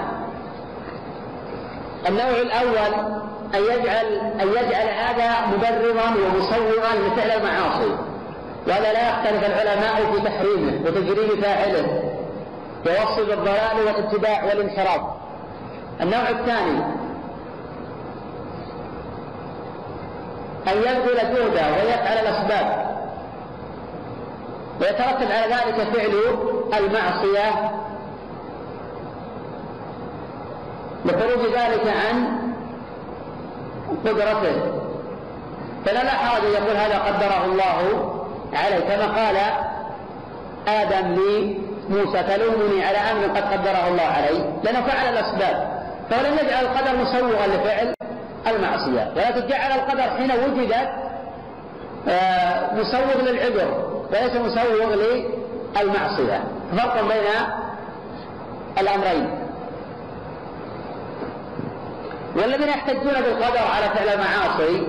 S1: النوع الأول أن يجعل أن يجعل هذا مبررا ومصورا لفعل المعاصي. وهذا لا يختلف العلماء في تحريمه وتجريم فاعله ووصف بالضلال والاتباع والانحراف. النوع الثاني أن يبذل جهده ويفعل الأسباب. ويترتب على ذلك فعل المعصية. لخروج ذلك عن قدرته. فلا لا حرج يقول هذا قدره الله عليه كما قال آدم لموسى تلومني على أمر قد قدره الله علي لأنه فعل الأسباب فلم يجعل القدر مسوغا لفعل المعصية ولكن جعل القدر حين وجدت آه، مسوغ للعذر وليس مسوغ للمعصية فرق بين الأمرين. والذين يحتجون بالقدر على فعل المعاصي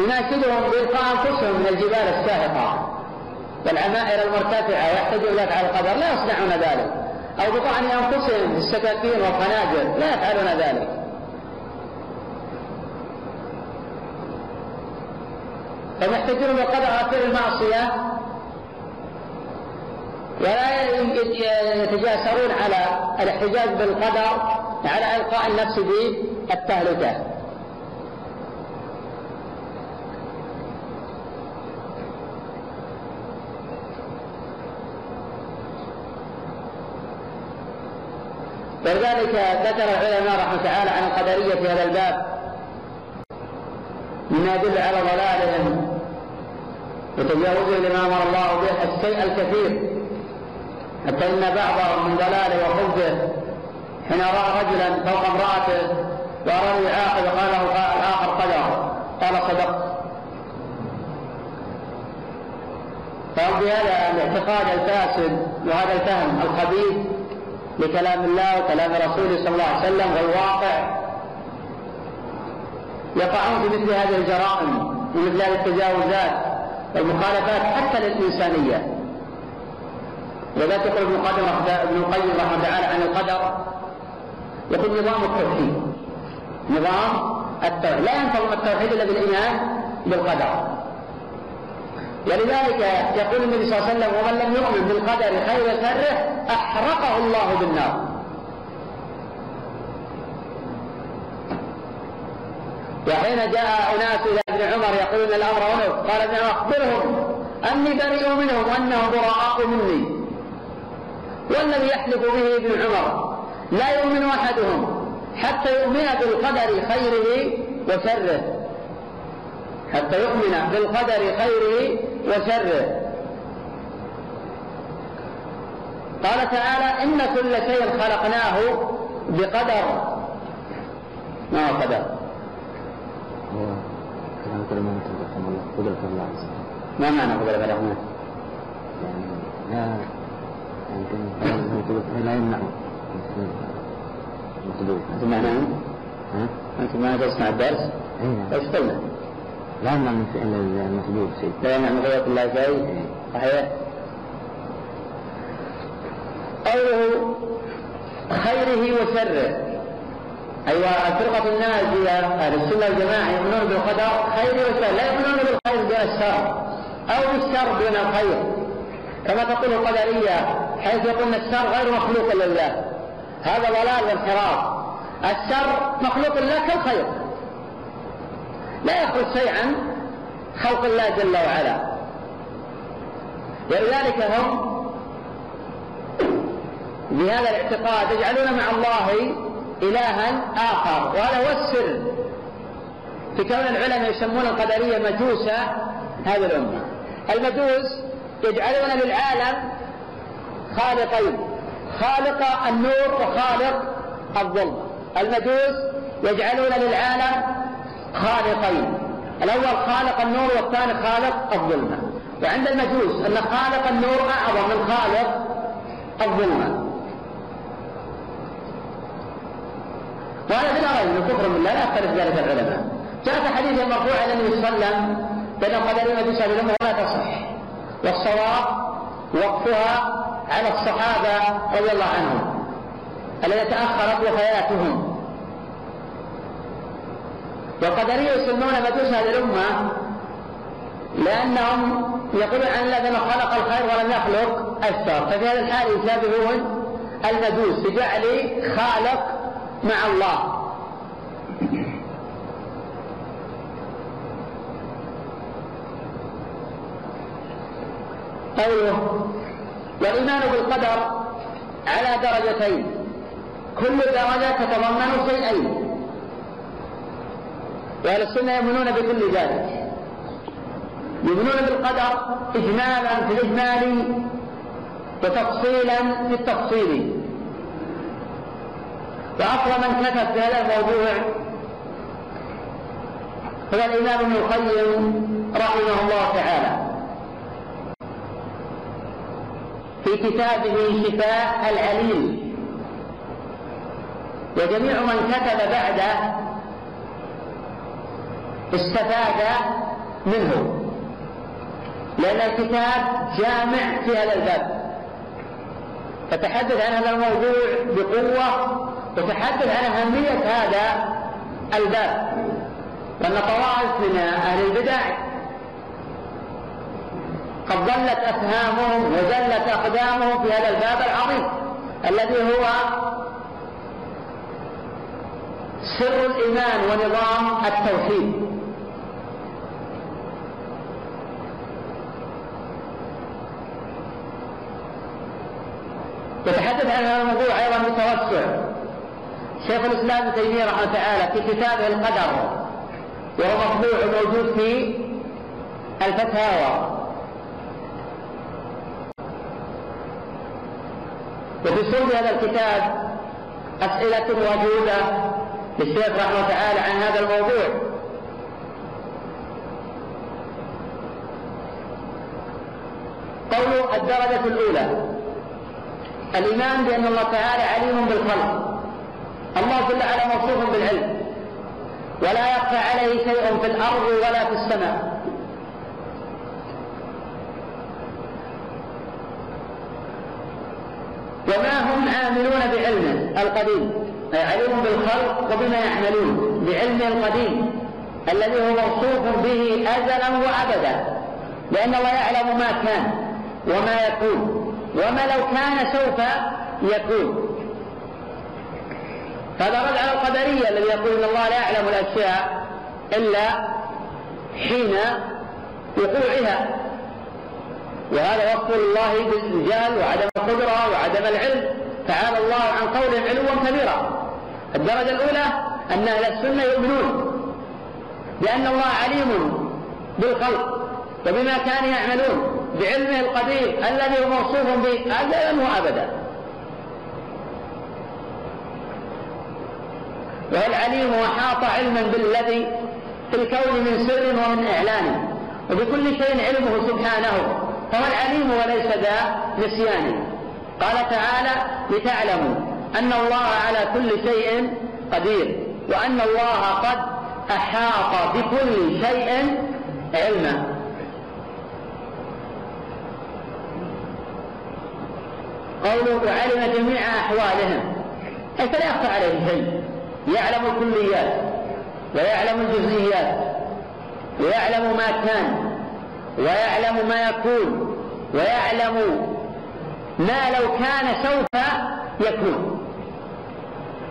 S1: يناشدهم بإلقاء أنفسهم من الجبال الساهقة والعمائر المرتفعة ويحتجون ذلك على القدر. لا يصنعون ذلك. أو بطعن أنفسهم بالسكاكين والخناجر. لا يفعلون ذلك. هم يحتجون بالقدر على فعل المعصية ولا يتجاسرون على الاحتجاج بالقدر على إلقاء النفس بالتهلكة. ولذلك ذكر العلماء رحمه تعالى عن القدرية في هذا الباب. مما يدل على ضلالهم وتجاوزهم لما أمر الله به الشيء الكثير. ان بعضهم من ضلاله وخبثه حين رأى رجلا فوق امرأته واراد يعاقب قال له الآخر قدر. قال صدقت فهم بهذا الاعتقاد الفاسد وهذا الفهم الخبيث لكلام الله وكلام رسوله صلى الله عليه وسلم والواقع يقعون في مثل هذه الجرائم ومثل هذه التجاوزات والمخالفات حتى للإنسانية وذلك يقول ابن القيم رحمة الله تعالى عن القدر. يكون نظام التوحيد. نظام التوحيد. لا ينتظم التوحيد إلا بالإيمان بالقدر. ولذلك يقول النبي صلى الله عليه وسلم ومن لم يؤمن بالقدر خير وشره أحرقه الله بالنار. وحين جاء أناس إلى ابن عمر يقولون الأمر عنه قال ابن عمر أخبرهم أني بريء منهم وأنهم براء مني. والذي يحلف به ابن عمر لا يؤمن أحدهم حتى يؤمن بالقدر خيره وشره حتى يؤمن بالقدر خيره وشره قال تعالى إن كل شيء خلقناه بقدر ما هو قدر
S3: ما
S1: معنى قدرة الرحمن؟
S3: يعني لا يمكن لا يمنع الحدود
S1: أنتم معنا
S3: ها؟
S1: أنتم معنا تسمع الدرس؟ إيش قلنا؟
S3: لا يمنع من فعل المحدود شيء
S1: لا يمنع من قدرة الله شيء صحيح؟ قوله خيره وشره أيوة الفرقة الناجية أهل السنة والجماعة يؤمنون بالقدر خير وشر لا يؤمنون بالخير دون الشر أو بالشر دون الخير كما تقول القدرية حيث يقولون الشر غير مخلوق لله. هذا ضلال وانحراف. الشر مخلوق لله كالخير. لا يخرج شيء عن خلق الله جل وعلا. ولذلك هم بهذا الاعتقاد يجعلون مع الله إلها آخر. وهذا هو السر. في كون العلماء يسمون القدرية مجوس هذه الأمة. المجوس يجعلون للعالم خالقين. خالق النور وخالق الظلم. المجوس يجعلون للعالم خالقين. الأول خالق النور والثاني خالق الظلمة وعند المجوس أن خالق النور أعظم من خالق الظلمة وهذا بلا ريب من كفر بالله لا يختلف ذلك العلماء. جاء في حديث مرفوع عن النبي صلى الله عليه وسلم بين القدرين مجوس هذه ولا تصح والصواب وقفها على الصحابة رضي الله عنهم الذين تأخرت وفياتهم. والقدريه يسمون مجوس هذه الأمة لأنهم يقولون عن الذين خلق الخير ولم يخلق الشر ففي هذا الحال يشابهون المجوس بجعل خالق مع الله. قوله والإيمان بالقدر على درجتين. كل درجة تتضمن شيئين. وأهل السنة يؤمنون بكل ذلك. يؤمنون بالقدر إجمالا في الإجمال وتفصيلا في التفصيل. وأصل من كتب في هذا الموضوع هو الإمام ابن القيم رحمه الله تعالى. في كتابه شفاء العليل وجميع من كتب بعده استفاد منه. لأن الكتاب جامع في هذا الباب. فتحدث عن هذا الموضوع بقوة وتحدث عن أهمية هذا الباب. وأن طوائف من أهل البدع قد ضلت أفهامهم وزلت أقدامهم في هذا الباب العظيم الذي هو سر الإيمان ونظام التوحيد. يتحدث عن هذا الموضوع أيضا بتوسع. شيخ الإسلام ابن تيمية رحمه تعالى في كتابه القدر وهو مطبوع موجود في الفتاوى. وفي صلب هذا الكتاب أسئلة موجودة للشيخ رحمة تعالى عن هذا الموضوع. قول الدرجة الأولى. الإيمان بأن الله تعالى عليم بالخلق. الله جل وعلا موصوف بالعلم. ولا يخفى عليه شيء في الأرض ولا في السماء. وما هم عاملون بعلمه القديم. أي بالخلق وبما يعملون بعلمه القديم الذي هو موصوف به أزلا وأبدا. لأن الله يعلم ما كان وما يكون وما لو كان سوف يكون. هذا رد على القدرية الذي يقول إن الله لا يعلم الأشياء إلا حين وقوعها. وهذا وصف الله بالجهل وعدم القدرة وعدم العلم. تعالى الله عن قولهم علوا كبيرا. الدرجة الأولى أن أهل السنة يؤمنون بأن الله عليم بالخلق وبما كانوا يعملون بعلمه القدير الذي هو موصوف به أزلا وأبدا. وهو العليم وحاط علما بالذي في الكون من سر ومن إعلان. وبكل شيء علمه سبحانه. فهو العليم وليس ذا نسيان. قال تعالى لتعلموا أن الله على كل شيء قدير وأن الله قد أحاط بكل شيء علما. قوله وعلم جميع أحوالهم. أي فلا يخفى عليه شيء. يعلم الكليات ويعلم الجزئيات ويعلم ما كان. ويعلم ما يكون ويعلم ما لو كان سوف يكون.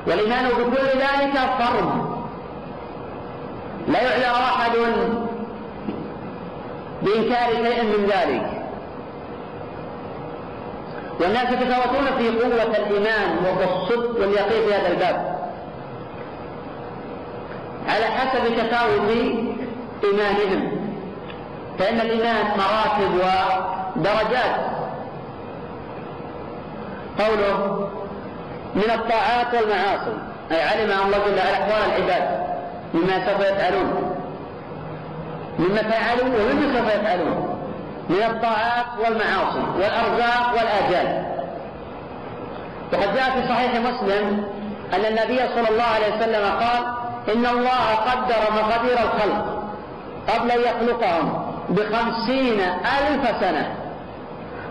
S1: والإيمان بكل ذلك فرض. لا يعذر أحد بإنكار شيء من ذلك. والناس يتفاوتون في قوة الإيمان والصدق واليقين في هذا الباب. على حسب تفاوت إيمانهم. فإن الإيمان مراتب ودرجات. قوله من الطاعات والمعاصي. أي علم الله جل وعلا أحوال العباد مما سوف يفعلون. مما فعلوا ومما سوف يفعلون. من الطاعات والمعاصي والأرزاق والآجال. وقد جاء في صحيح مسلم أن النبي صلى الله عليه وسلم قال إن الله قدر مقادير الخلق قبل أن يخلقهم. بخمسين ألف سنة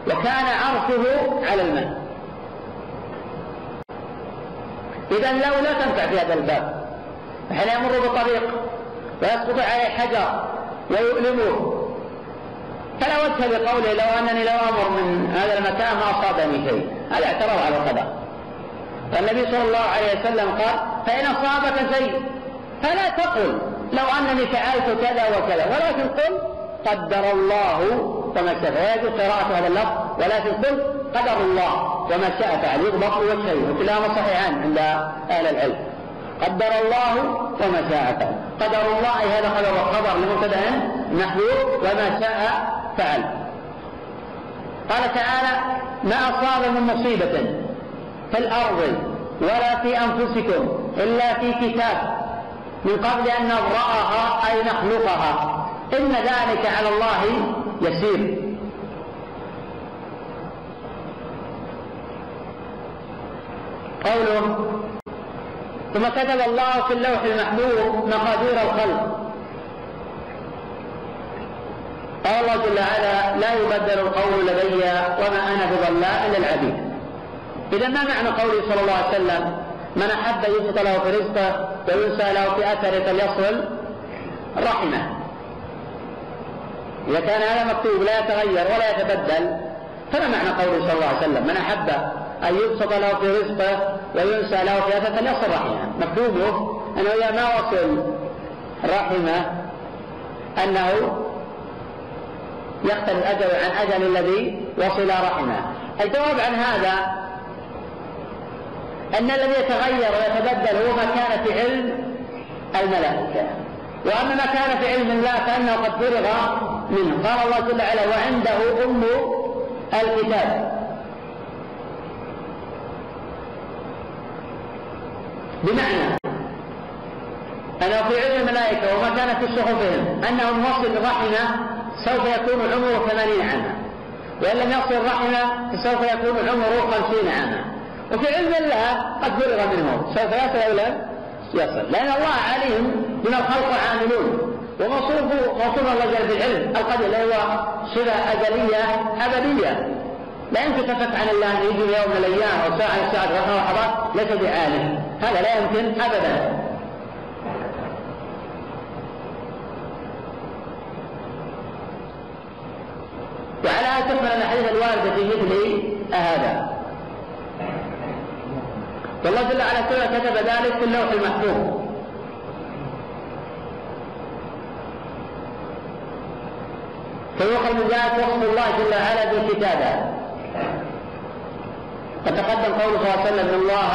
S1: وكان عرشه على الماء. إذا لو لا تنفع في هذا الباب حين يمر بطريق ويسقط عليه حجر ويؤلمه. فلا وجه لقوله لو أنني لو أمر من هذا المكان ما أصابني شيء. هذا اعتراض على القدر. فالنبي صلى الله عليه وسلم قال فإن أصابك شيء فلا تقل لو أنني فعلت كذا وكذا. ولكن قل قدر الله وما شاء. فيجوز قراءة هذا اللفظ ولكن قل قدر الله وما شاء فعل يضبط وجهين وكلاهما صحيحان عند أهل العلم. قدر الله وما شاء فعل قدر الله أي هذا خبر خبر لمبتدا محذوف وما شاء فعل. قال تعالى ما أصاب من مصيبة في الأرض ولا في أنفسكم إلا في كتاب من قبل أن نبرأها أي نخلقها. إن ذلك على الله يسير. قوله ثم كتب الله في اللوح المحفوظ مقادير الخلق. قال الله جل وعلا لا يبدل القول لدي وما أنا بظلام للعبيد. إذا ما معنى قوله صلى الله عليه وسلم؟ من أحب يبسط له في رزقه وينسى له في أثره فليصل رحمه. إذا كان هذا مكتوب لا يتغير ولا يتبدل فما معنى قوله صلى الله عليه وسلم؟ من أحب أن يبسط له في رزقه وينسى له في اثره فليصل رحمه مكتوبه أنه إذا ما وصل رحمه أنه يختلف الأجل عن أجل الذي وصل رحمه. الجواب عن هذا أن الذي يتغير ويتبدل هو ما كان في علم الملائكة. وأما ما كان في علم الله فإنه قد فرغ منه. قال الله جل وعلا وعنده أم الكتاب. بمعنى أنه في علم الملائكة وما كان في صحفهم أنهم وصل رحمه سوف يكون عمره ثمانين عاما. وإن لم يصل رحمه فسوف يكون عمره خمسين عاما. وفي علم الله قد فرغ منه سوف يصل أو لم يصل. لأن الله عليم من الخلق عاملون. وموصوف موصوف الله جل بالعلم القدر اللي هو صلة أزلية أبدية. لا يمكن تفك عن الله يجي يوم من الأيام أو ساعة من الساعات لحظات ليس بعالم. هذا لا يمكن أبدا. وعلى تحمل الأحاديث الواردة في مثل هذا. والله جل وعلا كتب ذلك في اللوح المحفوظ. فيؤخذ من ذلك وصف الله جل وعلا بالكتابة. قد تقدم قوله صلى الله عليه وسلم إن الله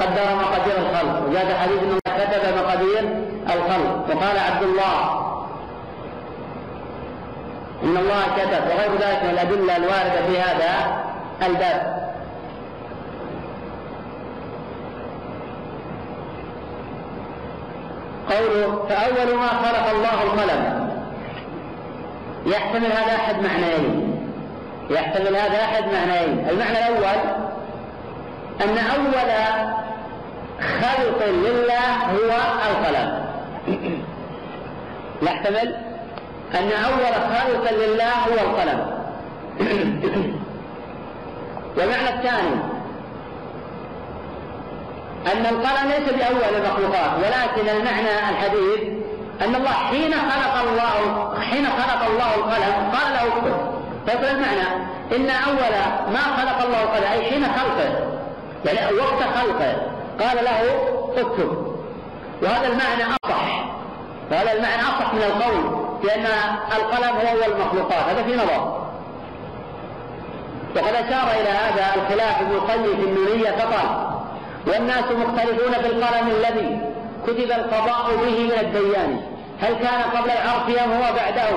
S1: قدر مقادير الخلق. وجاء حديث إن الله كتب مقادير الخلق. وقال عبد الله إن الله كتب وغير ذلك من الأدلة الواردة في هذا الباب. قوله فأول ما خلق الله القلم. يحتمل هذا أحد معنيين. يحتمل هذا أحد معنيين. المعنى الأول أن أول خلق لله هو القلم [clears throat] يحتمل أن أول خلق لله هو القلم. [clears throat] والمعنى الثاني أن القلم ليس بأول المخلوقات ولكن المعنى الحديث أن الله حين خلق الله حين خلق الله القلم قال له اكتب فيقول المعنى؟ إن أول ما خلق الله القلم أي حين خلقه يعني وقت خلقه قال له اكتب. وهذا المعنى أصح. وهذا المعنى أصح من القول بأن القلم هو أول المخلوقات. هذا في نظر. وقد أشار إلى هذا الخلاف ابن القيم في النونية فقال والناس مختلفون في القلم الذي كتب القضاء به من الديان. هل كان قبل العرش أم هو بعده؟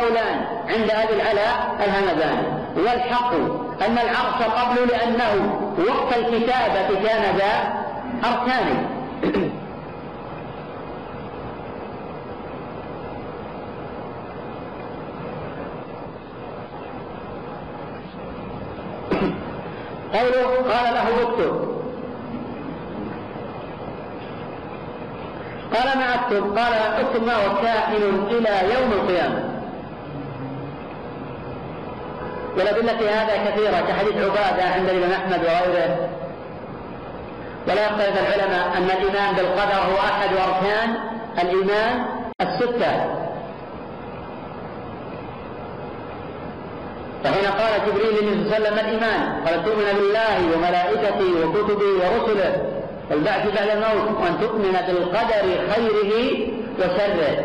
S1: قولان. عند أبي العلاء الهمداني والحق أن العرش قبل لأنه وقت الكتابة كان ذا أركان. قوله قال له اكتب قال ما اكتب قال اكتب ما هو كائن إلى يوم القيامة. والأدلة في هذا كثيرة كحديث عبادة عند الإمام أحمد وغيره. ولا يختلف العلماء أن الإيمان بالقدر هو أحد أركان الإيمان الستة. فحين قال جبريل للنبي صلى الله عليه وسلم الإيمان؟ قال تؤمن بالله وملائكته وكتبه ورسله. والبعث بعد الموت وأن تؤمن بالقدر خيره وشره.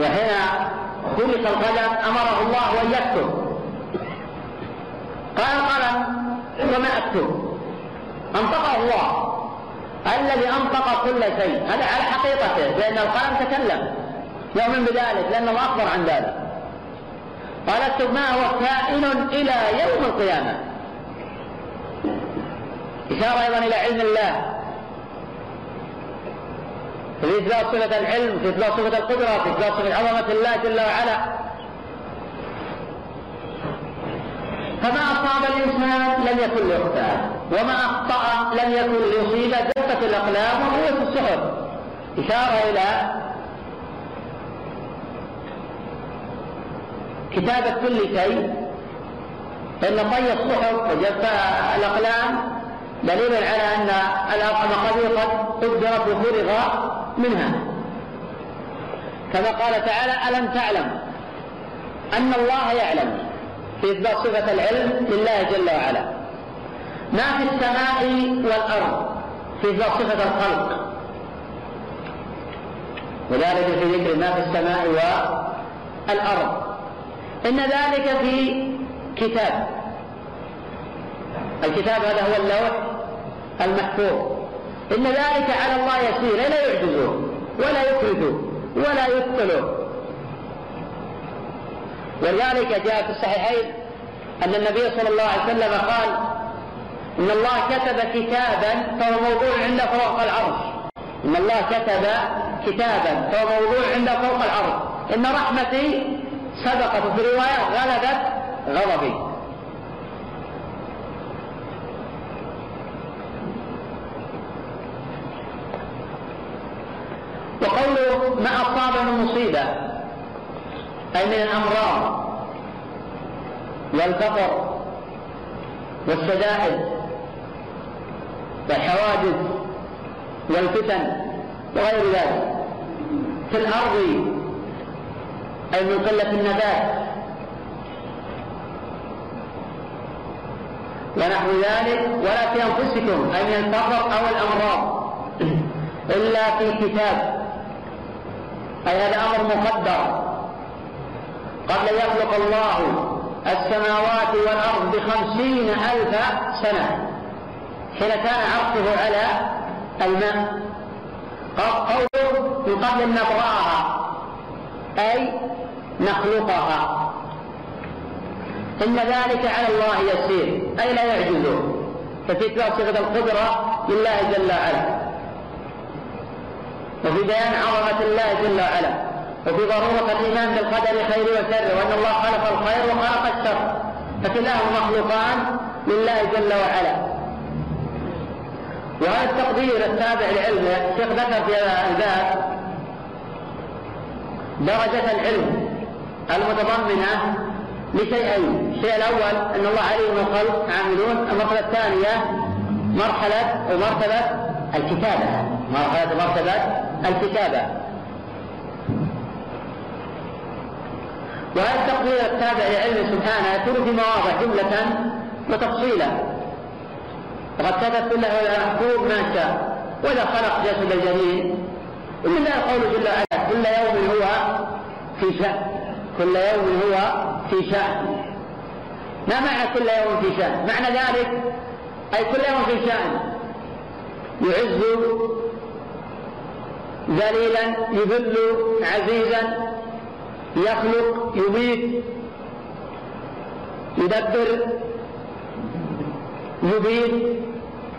S1: وحين خلق القلم أمره الله أن يكتب. قال القلم وما أكتب؟ أنطقه الله. الذي أنطق كل شيء. هذا على حقيقته لأن القلم تكلم. يؤمن بذلك لأنه أخبر عن ذلك. قال اكتب ما هو كائن إلى يوم القيامة. إشارة أيضا إلى علم الله. في إثبات صفة العلم في إثبات صفة القدرة في إثبات صفة عظمة الله جل وعلا. فما أصاب الإنسان لم يكن ليخطئه وما أخطأ لم يكن ليصيب دقة الأقلام وقوة الصحف. إشارة إلى كتابة كل شيء فإن طي الصحف وجف الأقلام دليل على أن المقادير قد قدرت وفرغ منها. كما قال تعالى ألم تعلم أن الله يعلم؟ في إثبات صفة العلم لله جل وعلا. ما في السماء والأرض في إثبات صفة الخلق؟ وذلك في ذكر ما في السماء والأرض. إن ذلك في كتاب. الكتاب هذا هو اللوح المحفوظ. إن ذلك على الله يسير لا يعجزه ولا يفرده ولا يثقله ولذلك جاء في الصحيحين أن النبي صلى الله عليه وسلم قال إن الله كتب كتابا فهو موضوع عند فوق العرش. إن الله كتب كتابا فهو موضوع عند فوق العرش. إن رحمتي سبقت في رواية غلبت غضبي. وقوله ما أصاب من مصيبة أي من الأمراض والفقر والشدائد والحوادث والفتن وغير ذلك. في الأرض أي من قلة النبات. ونحو ذلك ولا في أنفسكم أي من الفقر أو الأمراض. [clears throat] إلا في كتاب. أي هذا أمر مقدر. قبل يخلق الله السماوات والأرض بخمسين ألف سنة حين كان عرشه على الماء. قوله من قبل أن نبرأها. أي نخلقها. إن ذلك على الله يسير. أي لا يعجزه. ففي إثبات القدرة لله جل وعلا. وفي بيان عظمة الله جل وعلا. وفي ضرورة الإيمان بالقدر خير وشر وأن الله خلق الخير وخلق الشر. فكلاهما مخلوقان لله جل وعلا. وهذا التقدير التابع لعلمه الشيخ ذكر في هذا الباب درجة العلم المتضمنة لشيئين. الشيء الأول أن الله عليم الخلق عاملون. المرحلة الثانية مرحلة ومرتبة الكتابة. مرحلة مرتبة الكتابة. وهذا التقدير التابع لعلمه سبحانه يكون في مواضع جملة وتفصيلا؟ وقد كتب كله محفوظ ما شاء. وإذا خلق جسد الجنين ومن لا قول جل وعلا كل يوم هو في شأن. كل يوم هو في شأن. ما معنى كل يوم في شأن؟ معنى ذلك أي كل يوم في شأن. يعز ذليلا يذل عزيزا يخلق يميت يدبر يبيد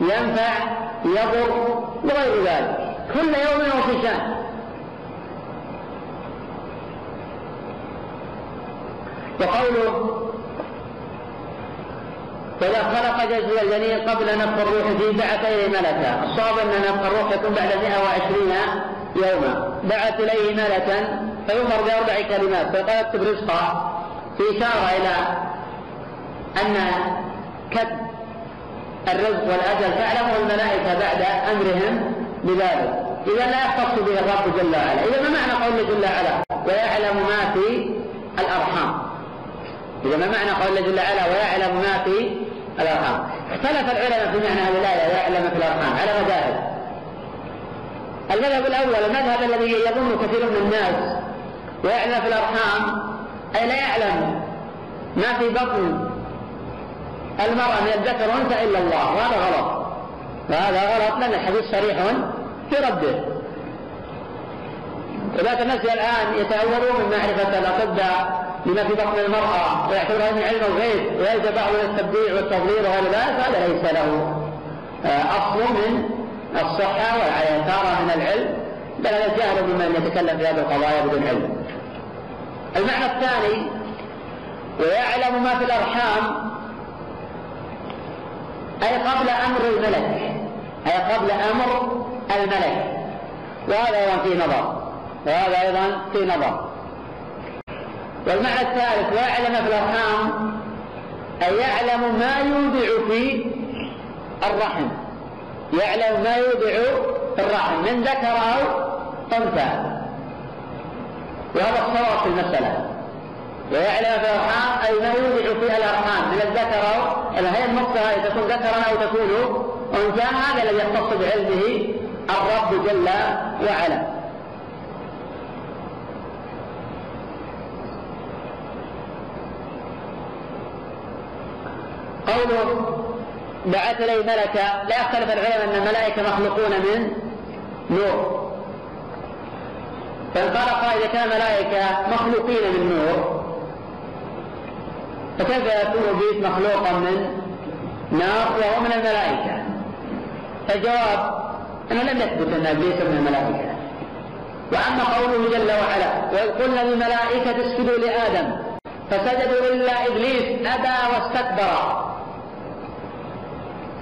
S1: ينفع يضر وغير ذلك. كل يوم وفي وقوله فإذا خلق جزء الجنين قبل نفخ الروح فيه بعث إليه ملكا. الصواب أن نفخ الروح يكون بعد 120 يوما. بعث إليه ملكا فيؤمر بأربع كلمات. فقال اكتب رزقه في إشارة إلى أن كتب الرزق والأجل تعلمه الملائكة بعد أمرهم. بذلك إذا لا يختص به الرب جل وعلا. إذا ما معنى قوله جل وعلا؟ ويعلم ما في الأرحام. إذا ما معنى قول جل وعلا؟ ويعلم ما في الأرحام. اختلف العلماء في معنى هذه الآية ويعلم في الأرحام. على مذاهب. المذهب الأول المذهب الذي يظن كثير من الناس ويعلم في الأرحام أي لا يعلم ما في بطن المرأة من الذكر وأنثى إلا الله. وهذا غلط. وهذا غلط لأن الحديث صريح في رده وذاك الناس الآن يتأولون من معرفة الأطباء لما في بطن المرأة ويعتبرها من علم الغيب ويلزم بعض التبديع والتضليل وغير ذلك هذا ليس له آه، أصل من الصحة والعيثارة من العلم بل هذا جهل ممن يتكلم في هذه القضايا بدون علم. المعنى الثاني ويعلم ما في الأرحام أي قبل أمر الملك أي قبل أمر الملك. وهذا أيضا في نظر. وهذا أيضا في نظر. والمعنى الثالث ويعلم في الأرحام أي يعلم ما يودع في الرحم. يعلم ما يودع في الرحم من ذكر أو أنثى. وهذا الصواب في المسألة. ويعلم في الأرحام أي ما يودع في الأرحام من الذكر أو هي النقطة هذه تكون ذكرا أو تكون أنثى هذا الذي يختص بعلمه الرب جل وعلا. قوله بعث لي ملكا لا يختلف العلماء أن الملائكة مخلوقون من نور. فإن قال إذا كان ملائكة مخلوقين من نور. فكيف يكون ابليس مخلوقا من نار وهو من الملائكة؟ فالجواب أنه لم يثبت أن إبليس من الملائكة. وأما قوله جل وعلا وإذ قلنا للملائكة اسجدوا لآدم فسجدوا إلا إبليس أبى واستكبر.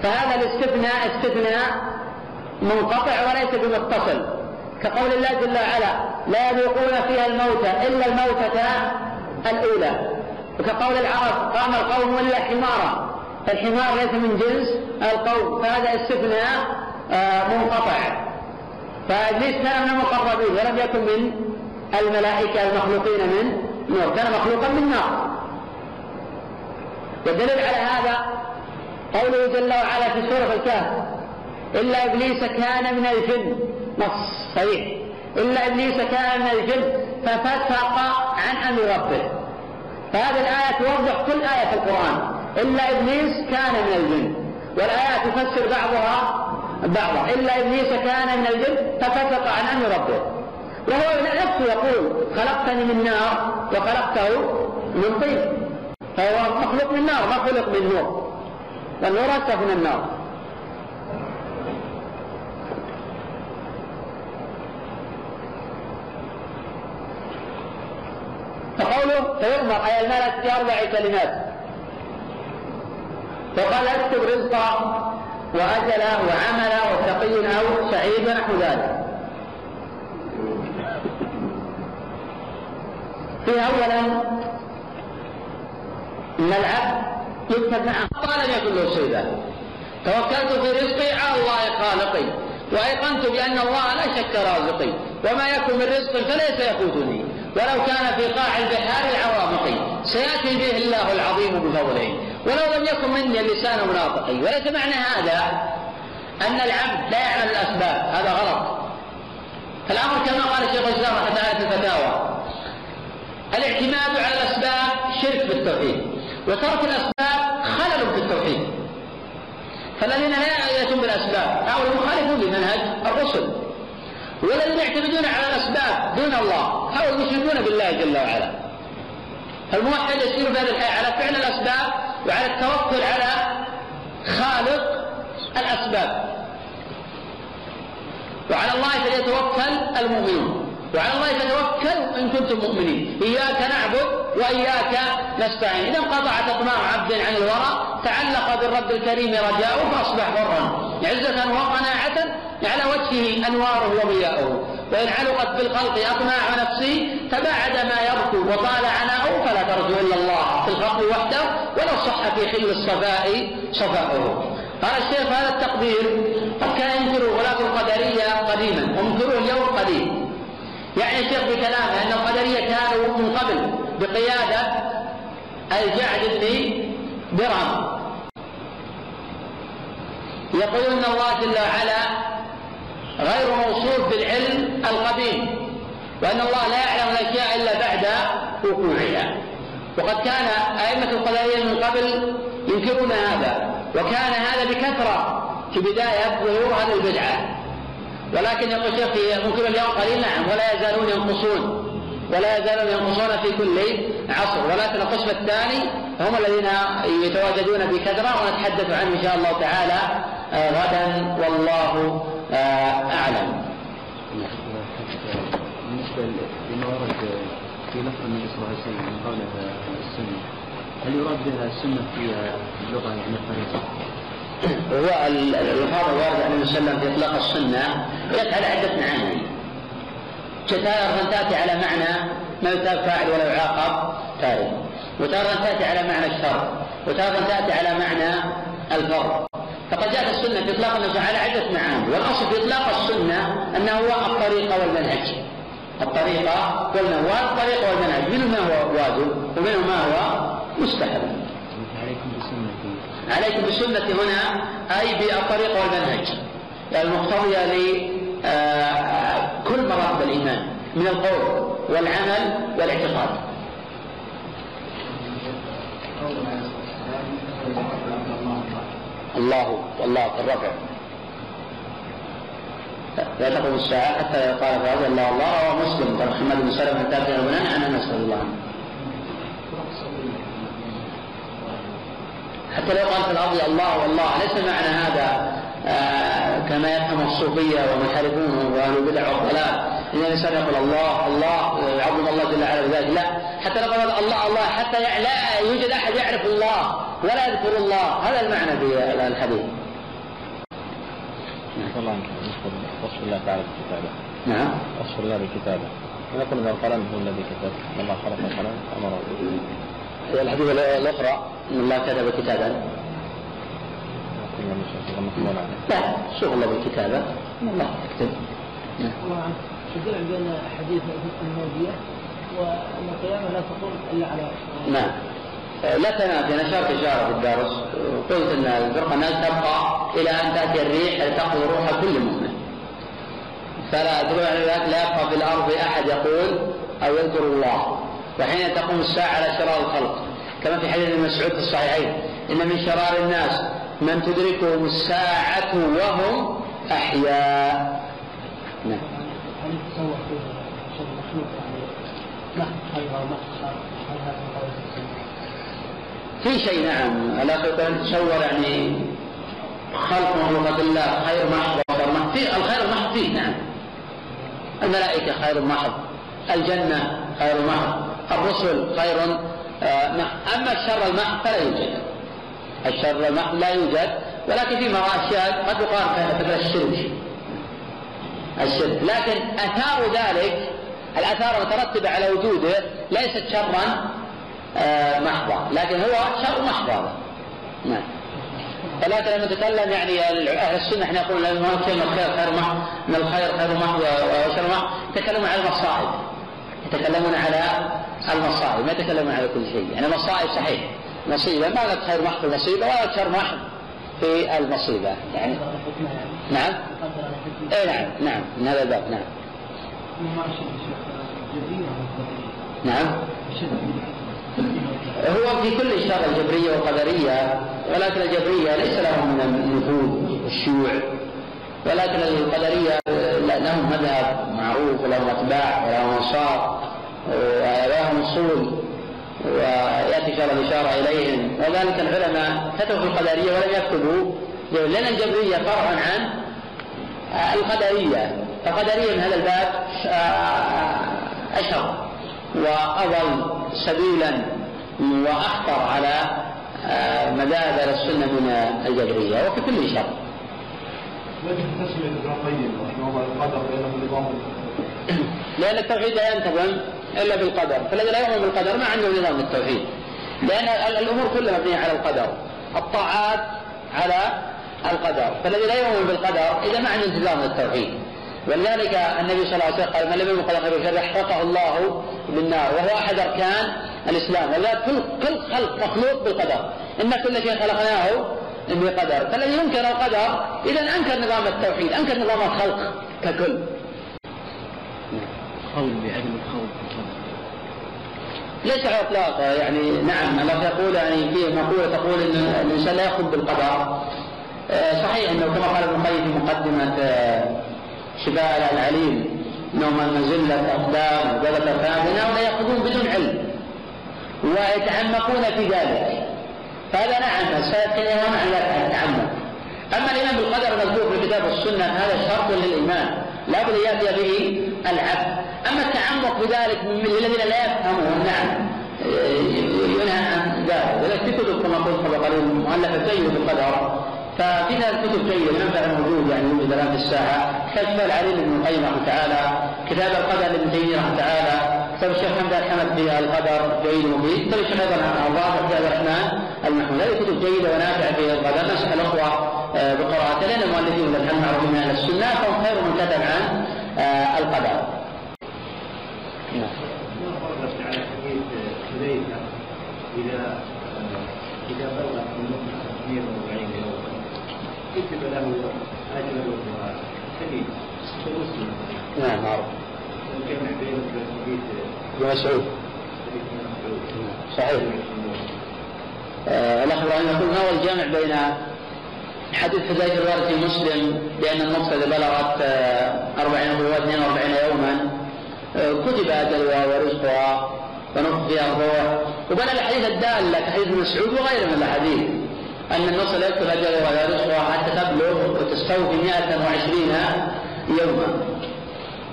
S1: فهذا الاستثناء استثناء منقطع وليس بمتصل. كقول الله جل وعلا لا يذوقون فيها الموت إلا الموتة الأولى. وكقول العرب قام القوم إلا حمارا. فالحمار ليس من جنس القوم فهذا استثناء منقطع. فإبليس كان من المقربين ولم يكن من الملائكة المخلوقين من نور كان مخلوقا من نار. والدليل على هذا قوله جل وعلا في سورة الكهف إلا إبليس كان من الجن. نص صحيح. إلا إبليس كان من الجن ففسق عن أمر ربه. فهذه الآية توضح كل آية في القرآن. إلا إبليس كان من الجن. والآيات تفسر بعضها بعضا إلا إبليس كان من الجن ففسق عن أمر ربه. وهو نفسه يقول خلقتني من نار وخلقته من طين. فهو مخلوق من نار ما خلق من نور. والنور أكثر من النار. فقوله فيؤمر أي الملك بأربع كلمات. وقال اكتب رزقه وأجله وعمله وشقي أو سعيد ونحو ذلك. في أولا أن العبد يكتب معه قال لم يكن له شيء توكلت في رزقي على الله خالقي. وأيقنت بأن الله لا شك رازقي. وما يكن من رزق فليس يفوتني. ولو كان في قاع البحار العوامق سيأتي به الله العظيم بفضله. ولو لم يكن مني اللسان مناطقي وليس معنى هذا أن العبد لا يعمل الأسباب. هذا غلط. الأمر كما قال الشيخ الإسلام رحمه الله في الفتاوى. الاعتماد على الأسباب شرك في التوحيد وترك الأسباب خلل في التوحيد. فالذين لا يأتون بالأسباب هؤلاء مخالفون لمنهج الرسل. والذين يعتمدون على الأسباب دون الله هؤلاء مشركون بالله جل وعلا. الموحد يسير في هذه الحياة على فعل الأسباب وعلى التوكل على خالق الأسباب. وعلى الله فليتوكل المؤمنون. وعلى الله فتوكل إن كنتم مؤمنين. إياك نعبد وإياك نستعين. إذا انقطعت أطماع عبد عن الورى تعلق بالرب الكريم رجاؤه فأصبح برا عزة وقناعة على وجهه أنواره وضياؤه. وإن علقت بالخلق أطماع نفسي تباعد ما يركو وطال عناؤه فلا ترجو إلا الله في الخلق وحده ولو صح في خل الصفاء صفاؤه. قال الشيخ هذا التقدير قد كان ينكره غلاة القدرية قديما ومنكره اليوم قديم. يعني الشيخ بكلامه أن القدرية كانوا من قبل بقيادة الجعد بن درهم. يقول إن الله جل وعلا غير موصوف بالعلم القديم وأن الله لا يعلم الأشياء إلا بعد وقوعها. وقد كان أئمة القدريه من قبل ينكرون هذا وكان هذا بكثرة في بداية ظهور هذه البدعة. ولكن يقول الشيخ في منكر اليوم قليل نعم ولا يزالون ينقصون ولا يزالون ينقصون في كل عصر. ولكن القسم الثاني هم الذين يتواجدون بكثرة ونتحدث عنه إن شاء الله تعالى آه، غدا. والله أعلم.
S3: بالنسبة لما ورد في لفظ النبي صلى الله عليه وسلم من قوله السنة هل يراد بها السنة في اللغة يعني الطريقة؟
S1: هو الألفاظ الواردة عن النبي صلى الله عليه وسلم في إطلاق السنة جت على عدة معاني. تارة تأتي على معنى ما يثاب فاعل ولا يعاقب تارك وتارة تأتي على معنى الشر. وتارة تأتي على معنى الفرض. فقد جاءت السنة في إطلاق النص على عدة معاني. والأصل في إطلاق السنة أنه هو الطريقة والمنهج. الطريقة والمنهج. والطريقة والمنهج. منه ما هو واجب ومنه ما هو مستحب.
S3: عليكم بسنتي
S1: عليكم بسنتي هنا أي بالطريقة والمنهج. المقتضية لكل مراتب الإيمان من القول والعمل والإعتقاد. الله الله في الرفع لا تقوم الساعة حتى قال فهذا الله الله رواه مسلم. قال محمد بن سلمة تابع بنان عن انس رضي الله. عنه حتى لو قال في الأرض الله والله ليس معنى هذا. كما يفهم الصوفية ومنحرفون وأهل البدع والضلال إن الانسان يقول الله الله يعظم الله جل وعلا بذلك. لا حتى لو قال الله الله حتى لا يوجد أحد يعرف الله ولا يذكر الله. هذا المعنى في الحديث.
S3: نسأل الله وصف الله تعالى بالكتابة
S1: نعم.
S3: وصف الله بالكتابة ونقول ان القلم هو الذي كتب؟ ان الله خلق القلم أمره. به
S1: الحديث الأخرى أن الله كتب كتابا. لا شغل بالكتابة. الله يكتب
S4: نعم. الجمع بين حديث النوبية وأن القيامة لا تقوم إلا على
S1: نعم. لا تنافي أنا اشرت إشارة في الدرس. قلت إن الفرقة الناس تبقى إلى أن تأتي الريح تقضي روح كل مؤمن. فلا تروح لا يبقى في الأرض أحد يقول أو يذكر الله. وحين تقوم الساعة على شرار الخلق. كما في حديث ابن مسعود في الصحيحين. إن من شرار الناس من تدركهم الساعة وهم أحياء. نعم؟ في شيء نعم. الا تصور يعني خلق مخلوقات الله خير محض في الخير المحض فيه نعم. الملائكة خير محض الجنة خير محض الرسل خير آه، محض. أما الشر المحض فلا يوجد. الشر المحض لا يوجد ولكن في أشياء قد يقال مثل الشرك. الشرك. لكن آثار ذلك الآثار المترتبة على وجوده ليست شرا آه، محضة لكن هو شر محض نعم. ولكن لما نتكلم يعني أهل السنة إحنا نقول ان الخير خير محض من الخير خير محض وشر محض. يتكلمون على المصائب. يتكلمون على المصائب ما يتكلمون على كل شيء. يعني المصائب صحيح. مصيبه ما لك خير محض في المصيبه ولا شر محض في المصيبة. يعني نعم. اي نعم نعم من هذا الباب نعم. نعم. هو في كل شر الجبرية والقدرية ولكن الجبرية ليس لهم من النفوذ والشيوع ولكن القدرية لهم مذهب معروف ولهم أتباع ولهم أنصار ولهم أصول. ويأتي إن شاء الله الإشارة إليهم. وذلك العلماء كتبوا في القدرية ولم يكتبوا. لأن الجبرية فرع عن القدرية. القدرية من هذا الباب أشر وأضل سبيلا وأخطر على آه، مذاهب أهل السنة من الجبرية وفي كل شر.
S5: وجه تسمية ابن القيم رحمه الله القدر بأنه نظام.
S1: لأن التوحيد لا ينتظم. إلا بالقدر، فالذي لا يؤمن بالقدر ما عنده نظام التوحيد. لأن الأمور كلها مبنية على القدر. الطاعات على القدر، فالذي لا يؤمن بالقدر إذا ما عنده انتظام للتوحيد. ولذلك النبي صلى الله عليه وسلم قال من لم يؤمن بالقدر خير احرقه الله بالنار وهو أحد أركان الإسلام. ولذلك كل كل خلق مخلوق بالقدر. إن كل شيء خلقناه بقدر. فالذي ينكر القدر إذا أنكر نظام التوحيد أنكر نظام الخلق ككل.
S3: قول بعدم القدر
S1: ليس على إطلاق يعني نعم الله يقول يعني في مقولة تقول إن الإنسان لا ياخذ بالقدر آه، صحيح إنه كما قال ابن القيم في مقدمة آه، شفاء العليم انهم من زلت أقدام وزلت افهام انهم لا يأخذون بدون علم ويتعمقون في ذلك. فهذا نعم سيتكلمون عن التعمق أما الإيمان بالقدر المذكور في الكتاب والسنة فهذا شرط للإيمان. لا بد يأتي به العبد. أما التعمق بذلك للذين لا يفهمون نعم. ينهى عن ذلك. ولذلك في كتب كما قلت قبل قليل مؤلفة جيدة في القدر. ففي كتب جيدة منبع موجود يعني يوجد الآن في الساحة. كشف العليم ابن القيم رحمه تعالى كتاب القدر لابن تيمية رحمه تعالى. كتاب الشيخ حمد الحمد في القدر جيد مفيد كتاب الشيخ الظاهر في عبد الرحمن المحمود. هذه كتب جيدة ونافعة في القدر. ننصح الأخوة آه، بقراءتها لأن المؤلفين من أهل السنة فهم خير من كتب عن آه، القدر. نعم.
S5: على حديث بلغ من 42 يوما كتب له سبيل مسلم
S1: نعم عرف
S5: الجمع بين حديث
S1: ابن مسعود. صحيح. آه، الأخ إبراهيم يقول هو الجمع بين حديث حذيفة الوارد في مسلم بأن اذا بلغت آه، 40 أو 42 يوما آه، كتب اجلها ورزقها ونفخ فيها الروح وبين الاحاديث الداله كحديث ابن مسعود وغيره من الأحاديث. أن النص لا يكتب اجلها ولا رزقها حتى تبلغ وتستوفي 120 يوما.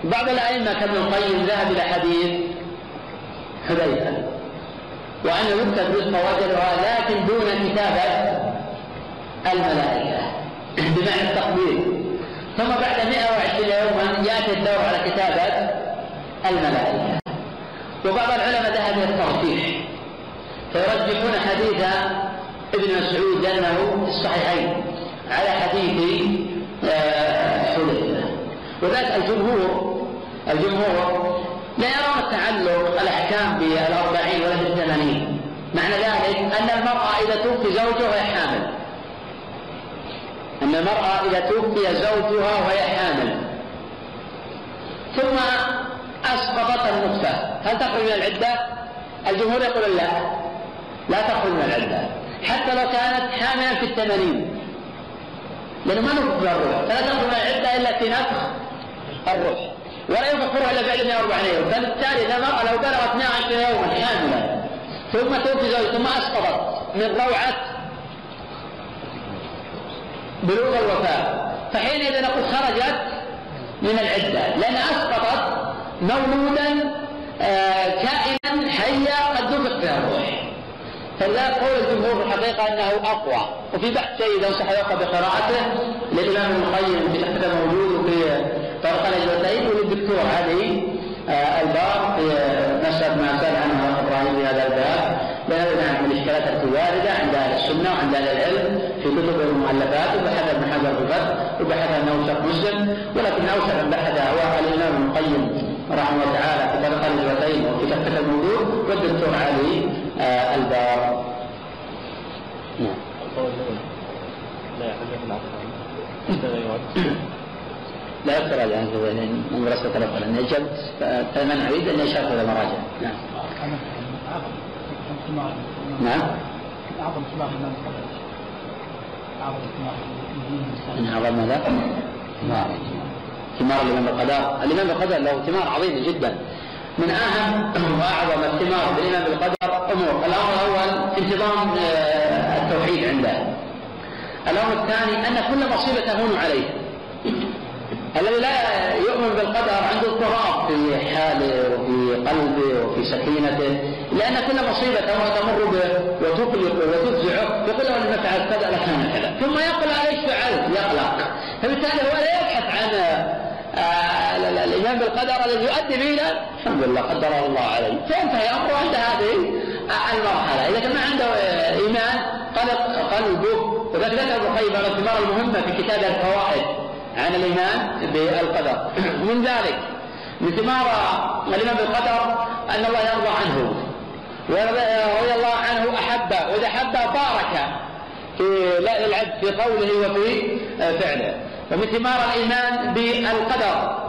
S1: بعض الأئمة كابن القيم ذهب إلى حديث حذيفة وأن يكتب رزق وجلها لكن دون كتابة الملائكة بمعنى التقدير ثم بعد 120 يوما يأتي الدور على كتابة الملائكة. وبعض العلماء ذهب إلى الترجيح. فيرجحون حديث ابن مسعود لأنه في الصحيحين على حديث آه، حذيفة. وذلك الجمهور الجمهور لا يرون تعلق الأحكام بالأربعين ولا بالثمانين. معنى ذلك أن المرأة إذا توفي زوجها وهي حامل. أن المرأة إذا توفي زوجها وهي حامل. ثم أسقطت النطفة. هل تخرج من العدة؟ الجمهور يقول لا. لا تخرج من العدة. حتى لو كانت حاملا في الثمانين. لأنه ما نفخ الروح. فلا تخرج من العدة إلا في نفخ الروح. ولا ينفخ روح إلا بعد 140 يوم. فبالتالي لو بلغت 110 يوما حاملا ثم توفي زوجها ثم أسقطت من روعة بلوغ الوفاة. فحينئذ نقول خرجت من العدة. لأن أسقطت مولودا آه، كائنا حيا قد نفخ فيها الروح فلذلك قول الجمهور في الحقيقة أنه أقوى. وفي بحث جيد أنصح يقرأ بقراءته للإمام ابن القيم في تحته موجود وفي طرق الأجوتين وللدكتور علي آه، البار في مسألة ما سأل عنها إبراهيم في هذا الباب. نعم من الإشكالات التي واردة عند أهل السنة وعند أهل العلم في كتب المؤلفات. وبحث ابن حجر في الفتح وبحث أنه مسلم. ولكن أوسع من بحث هو الإمام ابن القيم رحمه الله تعالى في طريق الهجرتين وفي تحت الموضوع. والدكتور علي آه البار
S3: نعم. [coughs] لا يحدث العقل
S1: لا يذكر هذا من مدرسة الأخرى لأن جبت فمن أريد أن يشاف إلى المراجع. نعم. نعم.
S4: أعظم ثمار الإمام أعظم ثمار
S1: من أعظم ماذا؟ ثمار ثمار الإمام القدر الإمام القدر له ثمار عظيمة جدا. من أهم [clears throat] وأعظم الثمار بالإمام بالقدر أمور. الأمر الأول انتظام آه، التوحيد عنده. الأمر الثاني أن كل مصيبة تهون عليه. الذي لا يؤمن بالقدر عنده اضطراب في حاله وفي قلبه وفي سكينته. لأن كل مصيبة تمر به وتقلقه وتفزعه. يقول له أن فعلت كذا لكان كذا. ثم يقلق ليش فعلت يقلق فبالتالي هو لا يبحث عن الإيمان بالقدر الذي يؤدي به إلى الحمد لله قدر الله عليه. فينتهي أمره عند هذه المرحلة. إذا كان ما عنده إيمان قلق قلبه. وذلك ذكر ابن القيم الثمار المهمة في كتاب الفوائد عن الإيمان بالقدر. من ذلك من ثمار الإيمان بالقدر أن الله يرضى عنه. ورضي الله عنه أحبه. وإذا أحبه بارك في العبد في قوله وفي فعله. ومن ثمار الإيمان بالقدر.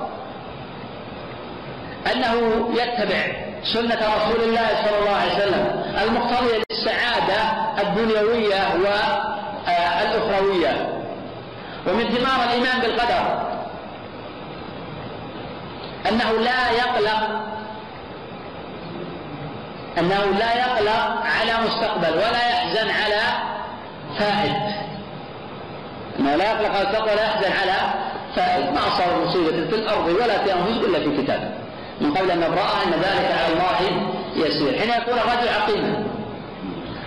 S1: أنه يتبع سنة رسول الله صلى الله عليه وسلم المقتضية للسعادة الدنيوية والأخروية. ومن ثمار الإيمان بالقدر. أنه لا يقلق أنه لا يقلق على مستقبل ولا يحزن على فائد. أنه لا يقلق على ولا يحزن على فائد ما أصاب مصيبة في الأرض ولا في أنفسكم إلا في كتاب. من قبل أن نبرأ أن ذلك على الله يسير. حين يكون الرجل عقيما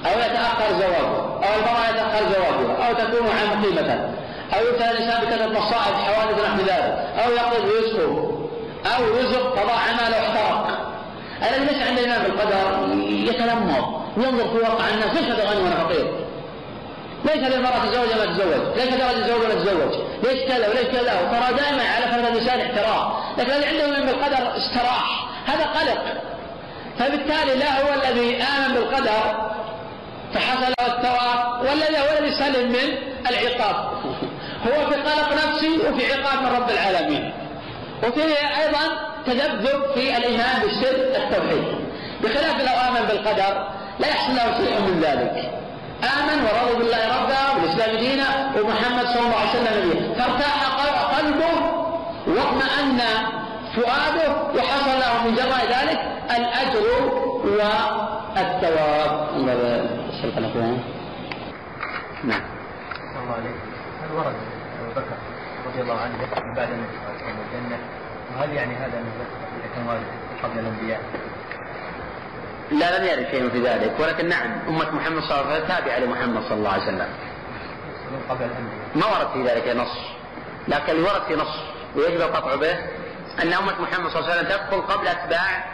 S1: أو يتأخر زواجه أو المرأة يتأخر زواجها أو تكون عن قيمة أو يبتلى الإنسان بكثرة مصائب حوادث نحو ذلك أو يقض رزقه أو رزق قضاء عمله احترق الذي ليس عنده إيمان بالقدر يتلمض ينظر في واقع الناس ليش هذا غني وأنا فقير؟ ليش هذه المرأة تتزوج ما تتزوج؟ ليش هذا تزوج ولا تتزوج؟ ليش كذا وليش كذا؟ وترى دائما على فرد الإنسان احتراق، لكن الذي عنده إيمان بالقدر استراح، هذا قلق. فبالتالي لا هو الذي آمن بالقدر فحصل الثواب والذي هو الذي سلم من العقاب هو في قلق نفسي وفي عقاب من رب العالمين وفيه أيضا تذبذب في الإيمان بالسر التوحيد بخلاف لو آمن بالقدر لا يحصل له شيء من ذلك آمن ورضي بالله ربا والإسلام دينا ومحمد صلى الله عليه وسلم نبيه فارتاح قلبه واطمأن فؤاده وحصل له من جراء ذلك الأجر والثواب.
S3: نعم. الله عليك. هل ورد أبو بكر رضي الله عنه بعد النبي صلى الله عليه وسلم الجنة وهل يعني هذا انه اذا كان وارد قبل الأنبياء؟
S1: لا لم يرد شيء في ذلك. ولكن نعم أمة محمد صلى الله عليه وسلم تابعة لمحمد صلى الله عليه وسلم. ما ورد في ذلك نص. لكن اللي ورد في نص ويجب القطع به أن أمة محمد صلى الله عليه وسلم تدخل قبل أتباع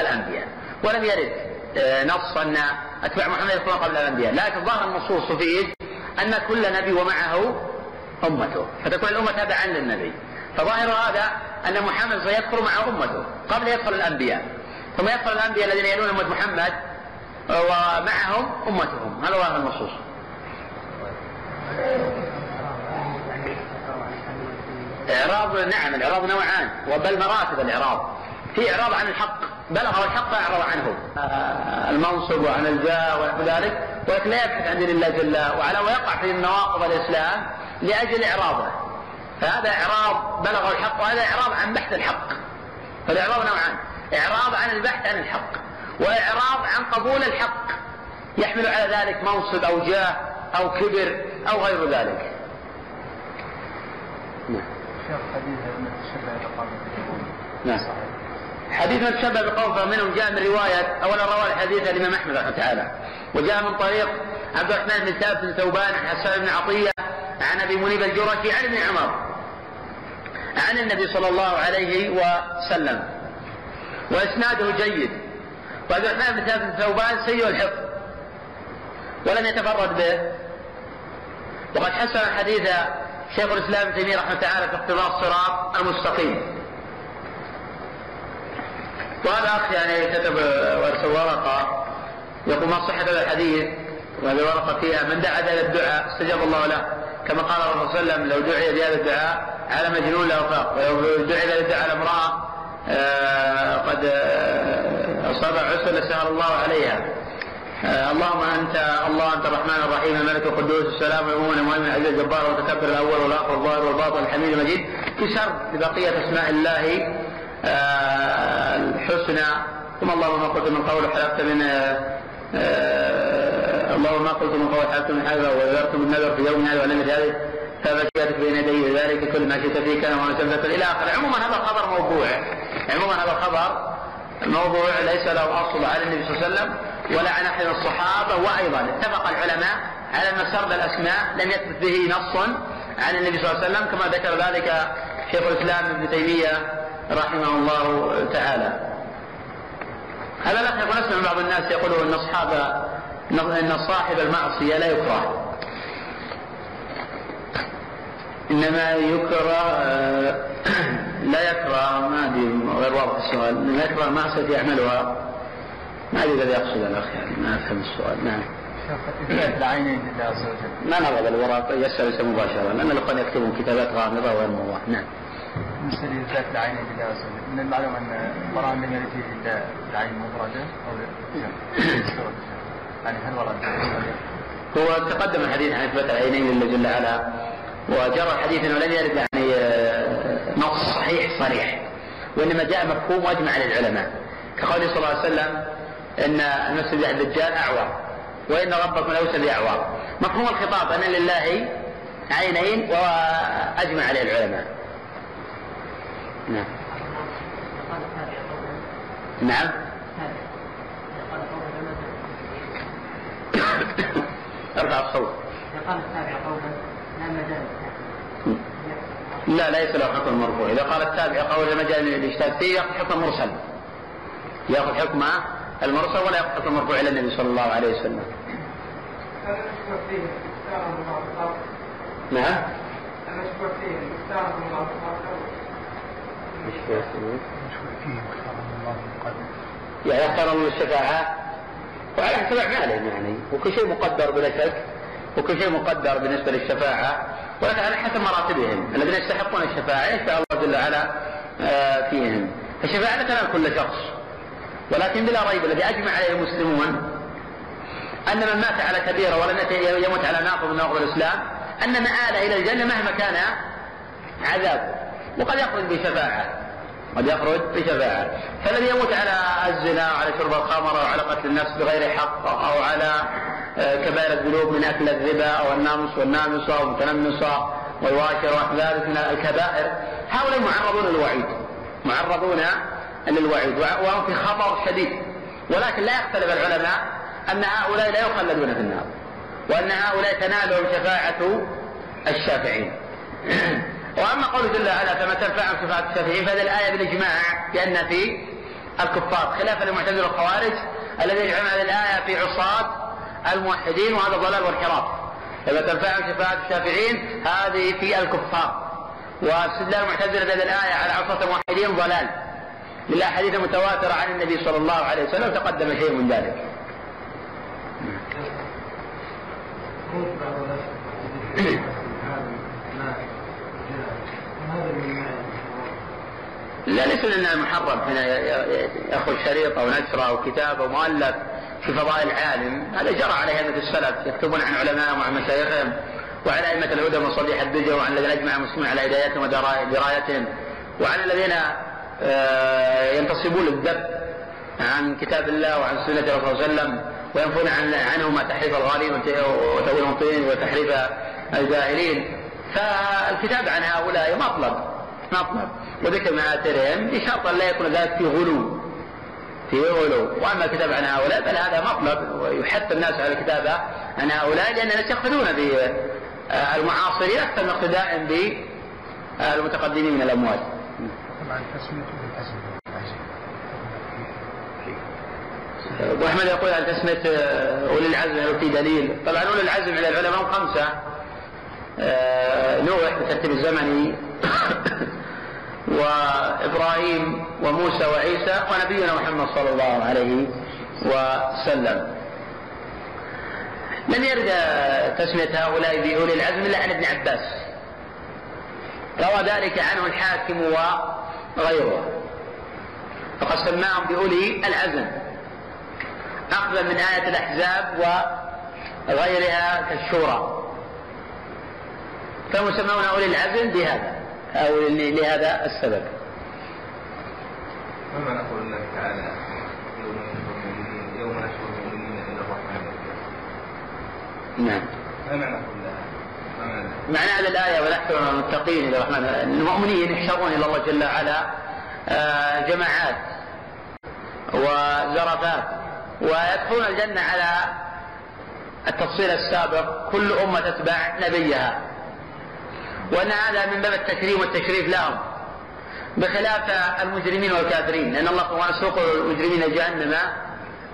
S1: الأنبياء. ولم يرد آه، نص أن أتباع محمد وسلم قبل الأنبياء. لكن ظاهر النصوص تفيد أن كل نبي ومعه أمته. فتكون الأمة تابعا للنبي. فظاهر هذا أن محمد سيدخل مع أمته قبل يدخل الأنبياء. ثم يدخل الأنبياء الذين يلون أمة محمد ومعهم أمتهم. هذا ظاهر النصوص. إعراض نعم الإعراض نوعان وبل مراتب الإعراض. في إعراض عن الحق بلغه الحق فأعرض عنه. آه، المنصب وعن الجاه ونحو ذلك. ولكن لا يبحث عن دين الله جل وعلا ويقع في نواقض الإسلام لأجل إعراضه. فهذا إعراض بلغه الحق وهذا إعراض عن بحث الحق. فالإعراض نوعان. إعراض عن البحث عن الحق وإعراض عن قبول الحق يحمل على ذلك منصب أو جاه أو كبر أو غير ذلك.
S3: نعم حديث
S1: نعم. من تشبه بقوم فمنهم جاء من رواية أولا روى الحديث الإمام أحمد رحمه تعالى وجاء من طريق عبد الرحمن بن ثابت بن ثوبان عن حسان بن عطية عن أبي منيب الجرشي عن ابن عمر عن النبي صلى الله عليه وسلم. وإسناده جيد. وعبد الرحمن بن ثابت ثوبان سيء الحفظ. ولم يتفرد به. وقد حسن الحديث شيخ الإسلام ابن تيمية رحمه تعالى في اقتضاء الصراط المستقيم. وهذا اخ يعني كتب وارسل ورقة. يقول ما صحة هذا الحديث؟ وهذه الورقه فيها من دعا بهذا الدعاء استجاب الله له. كما قال الرسول صلى الله عليه وسلم لو دعي بهذا الدعاء على مجنون لافاق ولو دعي بهذا الدعاء على آه، قد آه، أصاب عسر لسهل الله عليها. آه، اللهم أنت الله أنت الرحمن الرحيم الملك القدوس السلام المؤمن المؤمن العزيز الجبار المتكبر الأول والآخر الظاهر والباطن الحميد المجيد. يسر ببقيه أسماء الله آه، الحسنى. ثم اللهم ما قلت من قول حلفت من آه، اللهم ما قلت من قول حلفت من حلفه وذرت من نذر في يوم هذا ولم هذه. فبكيتك بين يدي ذلك كل ما شئت فيه كان وأنا تنفذ إلى آخره عموما هذا الخبر موضوع عموما هذا الخبر الموضوع ليس له أصل على النبي صلى الله عليه وسلم ولا عن احد الصحابة وأيضا اتفق العلماء على أن سرد الأسماء لم يثبت به نص عن النبي صلى الله عليه وسلم كما ذكر ذلك شيخ الإسلام ابن تيمية رحمه الله تعالى. هذا الاخ يقول اسمع بعض الناس يقول أن اصحاب أن صاحب المعصية لا يكره. إنما يكره [clears throat] لا يكره ما أدري غير واضح السؤال لا يكره معصيه يعملها ما أدري الذي يقصد الاخ يعني ما أفهم السؤال نعم.
S3: العينين لله عز وجل.
S1: ما نضغط الورق يسأل مباشرة لأن الإخوان يكتبون كتابات غامضة وغير موضوح نعم.
S3: بالنسبة لإثبات العين لله عز وجل من المعلوم أن القرآن لم يرد فيه إلا العين مفردة أو [clears throat] يعني هل ورد
S1: هو تقدم الحديث عن إثبات العينين لله جل وعلا وجرى الحديث أنه لم يرد يعني آه، نص صحيح صريح وإنما جاء مفهوم وأجمع للعلماء. كقوله صلى الله عليه وسلم إن المسجد الدجال أعور وإن ربكم ليس بأعور مفهوم الخطاب أن لله عينين وأجمع عليه العلماء نعم. نعم [coughs] أرفع الصوت. قال التابع مجال لا ليس له حكم مرفوع. إذا قال التابع قولا لا مجال للاجتهاد فيه ياخذ حكم مرسل. ياخذ حكم المرسل ولا ياخذ حكم مرفوع إلى النبي صلى الله عليه وسلم. نعم؟ يعني يختار من الشفاعة. وعلى حسب أعمالهم يعني. وكل شيء مقدر بلا شك. وكل شيء مقدر بالنسبة للشفاعة. ولكن على حسب مراتبهم. الذين يستحقون الشفاعة يشفع الله جل وعلا آه، فيهم. الشفاعة لا تنال كل شخص. ولكن بلا ريب الذي أجمع عليه المسلمون أن من مات على كبيرة ولم يموت على ناقض من نواقض الإسلام أن مآله إلى الجنة مهما كان عذابه. وقد يخرج بشفاعة. قد يخرج بشفاعة فالذي يموت على الزنا وعلى شرب الخمر أو على قتل النفس بغير حق أو على آه، كبائر الذنوب من أكل الربا أو الناموس والنامصة والمتنمصة والواشر ذلك من الكبائر. هؤلاء معرضون للوعيد. معرضون للوعيد. وهم في خطر شديد. ولكن لا يختلف العلماء أن هؤلاء لا يخلدون في النار وأن هؤلاء تنالهم شفاعة الشافعين. [clears throat] وأما قوله جل وعلا فما تنفعهم شفاعه الشافعين فهذه الآية بالإجماع بان في الكفار خلافا للمعتزله والخوارج الذين يجعلون هذه الآية في عصاة الموحدين وهذا ضلال وانحراف. إذا تنفعهم شفاعة الشافعين هذه في الكفار. واستدلال المعتزلة بهذه الآية على عصاة الموحدين ضلال. للأحاديث المتواترة عن النبي صلى الله عليه وسلم تقدم شيء من ذلك. لا ليس لنا محرم هنا يأخذ شريط أو نشر أو كتاب أو مؤلف في فضائل العالم. هذا جرى عليه ائمه السلف يكتبون عن علمائهم وعن مشايخهم وعن أئمة الهدى ومصابيح الدجى وعن الذين أجمع المسلمين على هدايتهم ودرايتهم وعن الذين آه، ينتصبون للذب عن كتاب الله وعن سنة الرسول صلى الله عليه وسلم وينفون عن عنهما تحريف الغالين وتأويل المبطلين وتحريف الجاهلين. فالكتاب عن هؤلاء مطلب. مطلب وذكر مآثرهم بشرط أن لا يكون ذلك في غلو. في غلو. وأما الكتاب عن هؤلاء فهذا مطلب. ويحث الناس على الكتابه عن هؤلاء لأن الناس يقتدون بالمعاصرين أكثر من اقتداء بالمتقدمين من الاموات. طبعا أبو أحمد يقول عن تسمية أولي العزم في دليل؟ طبعا أولي العزم عند العلماء خمسة. آه، نوح بالترتيب الزمني. وإبراهيم وموسى وعيسى ونبينا محمد صلى الله عليه وسلم. لم يرد تسمية هؤلاء بأولي العزم إلا عن ابن عباس. روى ذلك عنه الحاكم وغيره. فقد سماهم بأولي العزم. اخذا من آية الأحزاب وغيرها كالشورى. فهم يسمون أولي العزم بهذا. أو لهذا السبب.
S6: ما معنى قول الله تعالى يوم نشر المؤمنين إلى الرحمن
S1: نعم.
S6: ما معنى
S1: معنى هذه الآية ونحشر المتقين إلى الرحمن المؤمنين يحشرون إلى الله جل وعلا آه، جماعات وزرفات ويدخلون الجنة على التفصيل السابق. كل أمة تتبع نبيها. وأن هذا من باب التكريم والتشريف لهم بخلاف المجرمين والكافرين لأن الله سبحانه سوق المجرمين جهنم.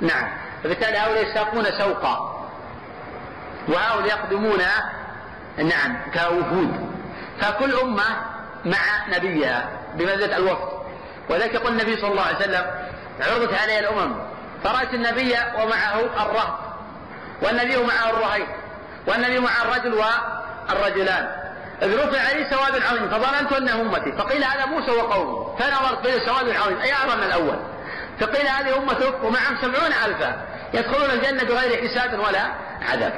S1: نعم. فبالتالي هؤلاء يساقون سوقا. وهؤلاء يقدمون نعم كوفود فكل أمة مع نبيها بمنزلة الوفد ولذلك يقول النبي صلى الله عليه وسلم عرضت علي الأمم فرأيت النبي ومعه الرهط والنبي معه الرهيب والنبي مع الرجل والرجلان. إذ رفع عليه سواد عظيم فظننت أنه أمتي. فقيل هذا موسى وقومه. فنظرت بين سواد عظيم أي أعظم من الأول؟ فقيل هذه أمتك ومعهم سبعون ألفا. يدخلون الجنة بغير حساب ولا عذاب.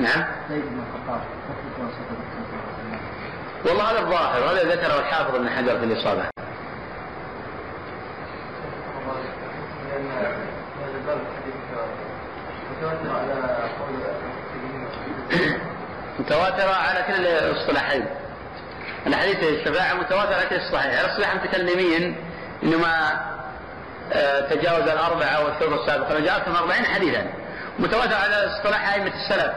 S1: نعم. والله هذا الظاهر وهذا ذكره الحافظ ابن حجر في الإصابة. متواترة على كل الاصطلاحين الحديث الشفاعة متواترة على كل الصحيح الاصطلاح المتكلمين إنما آه، تجاوز الأربعة جاء أكثر من 40 حديثا. متواتر على اصطلاح أئمة السلف.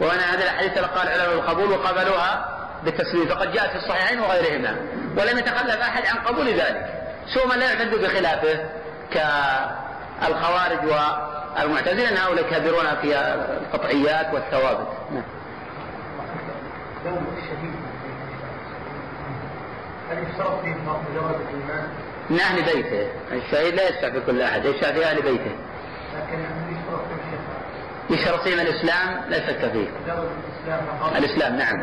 S1: وأن هذه الأحاديث قال العلماء القبول وقبلوها بالتسليم. فقد جاءت في الصحيحين وغيرهما. ولم يتخلف أحد عن قبول ذلك. سوى من لا يعتد بخلافه كالخوارج والمعتزلة أن هؤلاء كابرون في القطعيات والثوابت نعم الشهيد هل يشترط فيه مجرد الايمان؟ من أهل بيته، الشهيد لا يشفع في كل أحد، يشفع في أهل بيته. لكن فيه الإسلام لا شك فيه. الإسلام نعم.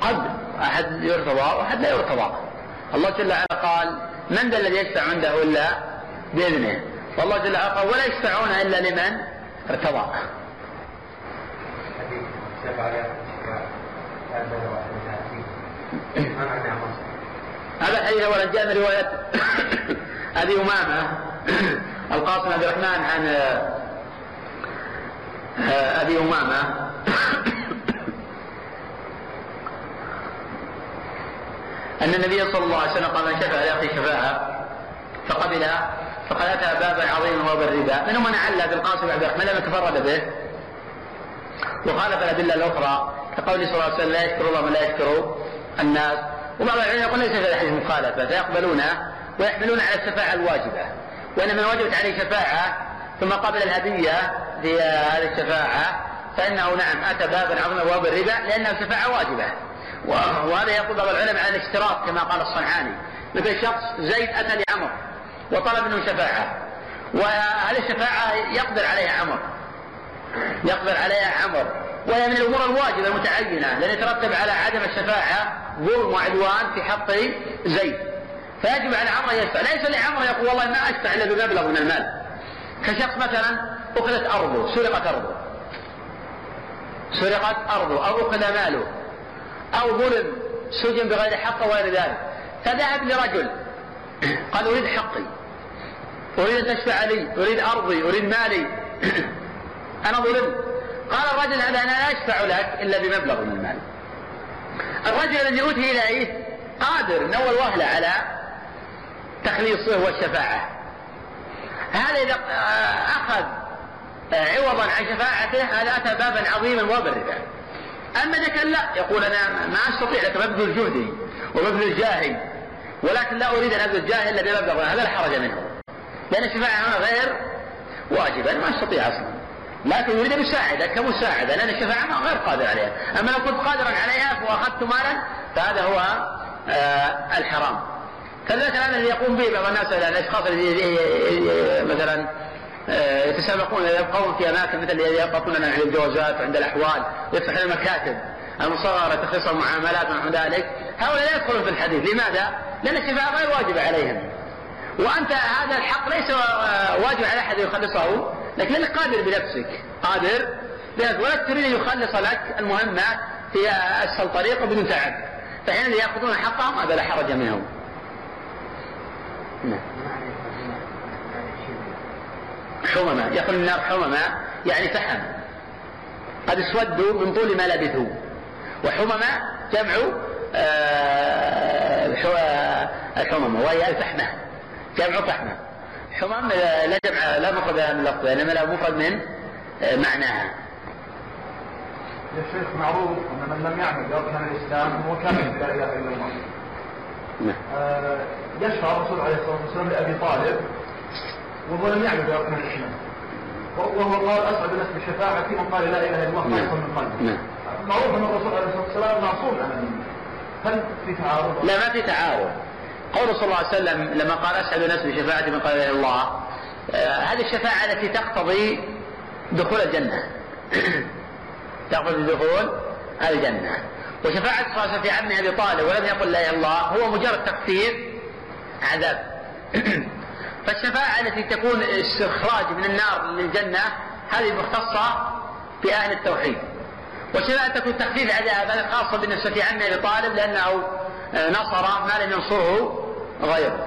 S1: قد أحد يرتضى وأحد لا يرتضى. الله جل وعلا قال: من ذا الذي يشفع عنده إلا بإذنه؟ والله جل وعلا قال: ولا يشفعون إلا لمن ارتضى. هذا الحديث اولا جاء من رواية [coughs] أبي أمامة [coughs] القاسم عبد الرحمن عن آه، أبي أمامة [coughs] أن النبي صلى الله عليه وسلم قال من شفع لاخي شفاعة فقبلها فقد اتى بابا عظيما وهو الربا. منهم من عل بالقاسم عبد الرحمن؟ لم يتفرد به. وخالف الأدلة الأخرى كقول صلى الله عليه وسلم لا يشكر الله من لا يشكر الناس. وبعض العلماء يقول ليس في الحديث مخالفة فيقبلونه ويحملون على الشفاعة الواجبة. وإنما وجبت عليه شفاعة ثم قبل الهدية في هذه الشفاعة فإنه نعم أتى بابا عظيم أبواب الربا لأنها شفاعة واجبة. وهذا يقول بعض العلماء على الاشتراط كما قال الصنعاني. مثل شخص زيد أتى لعمر. وطلب منه شفاعة. وهذه الشفاعة يقدر عليها عمر. يقدر عليها عمر. وهي من الأمور الواجبة المتعينة لأن يترتب على عدم الشفاعة ظلم وعدوان في حق زيد. فيجب على عمرو يشفع. ليس لعمرو يقول والله ما أشفع إلا بمبلغ من المال. كشخص مثلا أخذت أرضه سرقت أرضه. سرقت أرضه أو أخذ ماله أو ظلم سجن بغير حق وغير ذلك. فذهب لرجل قال أريد حقي. أريد أن تشفع لي أريد أرضي أريد مالي. [clears throat] أنا ظلمت. قال الرجل هذا أنا لا أشفع لك إلا بمبلغ من المال. الرجل الذي أوتي إليه قادر من أول وهلة على تخليصه والشفاعة. هذا إذا أخذ عوضا عن شفاعته هذا أتى بابا عظيما وبردا أما إذا كان لا يقول أنا ما أستطيع لك مبذل جهدي ومبذل جاهي ولكن لا أريد أن أبذل جاهي إلا بمبلغ هذا لا حرج منه. لأن الشفاعة غير واجبة ما أستطيع أصلا. لكن يريد أن يساعدك كمساعدة لأن الشفاعة غير قادر عليها. أما لو كنت قادرا عليها وأخذت مالا فهذا هو آه الحرام. كذلك الآن الذي يقوم به بعض الناس الأشخاص الذين مثلا آه يتسابقون يبقون في أماكن مثل يبقون عند الجوازات وعند الأحوال ويفتح لهم مكاتب المصغرة تخص المعاملات ونحو ذلك. هؤلاء لا يدخلون في الحديث. لماذا؟ لأن الشفاعه غير واجبه عليهم. وأنت هذا الحق ليس واجب على أحد يخلصه لكن أنك قادر بنفسك. قادر؟ بنفسك ولا تريد أن يخلص لك المهمة في أسهل طريق وبدون تعب. فحينئذ يأخذون حقهم هذا لا حرج منهم. نعم. حمما يقول النار حمما يعني فحم. قد اسودوا من طول ما لبثوا وحمما جمع الحمم وهي الفحمة. جمع فحمة حمم لا جمع لا مفرد لها من لفظها إنما لا مفرد من معناها
S5: يا شيخ معروف أن من لم يعمل باركان الإسلام هو كافر لا إله إلا الله.
S1: نعم.
S5: آه يشفع الرسول عليه الصلاة والسلام لأبي طالب وهو لم يعمل باركان الإسلام. وهو قال اسعد الناس بشفاعتي من قال لا إله إلا الله خالصا من قلبه.
S1: نعم.
S5: معروف أن الرسول عليه الصلاة والسلام معصوم عن. هل في تعارض؟
S1: لا ما في تعارض قول صلى الله عليه وسلم لما قال اسعد الناس بشفاعتي من قال الله آه هذه الشفاعة التي تقتضي دخول الجنة. [clears throat] تقتضي دخول الجنة. وشفاعة وسلم في عمه أبي طالب ولم يقل لا إله إلا الله هو مجرد تخفيف عذاب. [clears throat] فالشفاعة التي تكون استخراج من النار للجنة هذه مختصة بأهل التوحيد. والشفاعة تكون تخفيف عذاب هذه خاصة بالنسبة في عمه أبي طالب لأنه نصر ما لم ينصره غيره.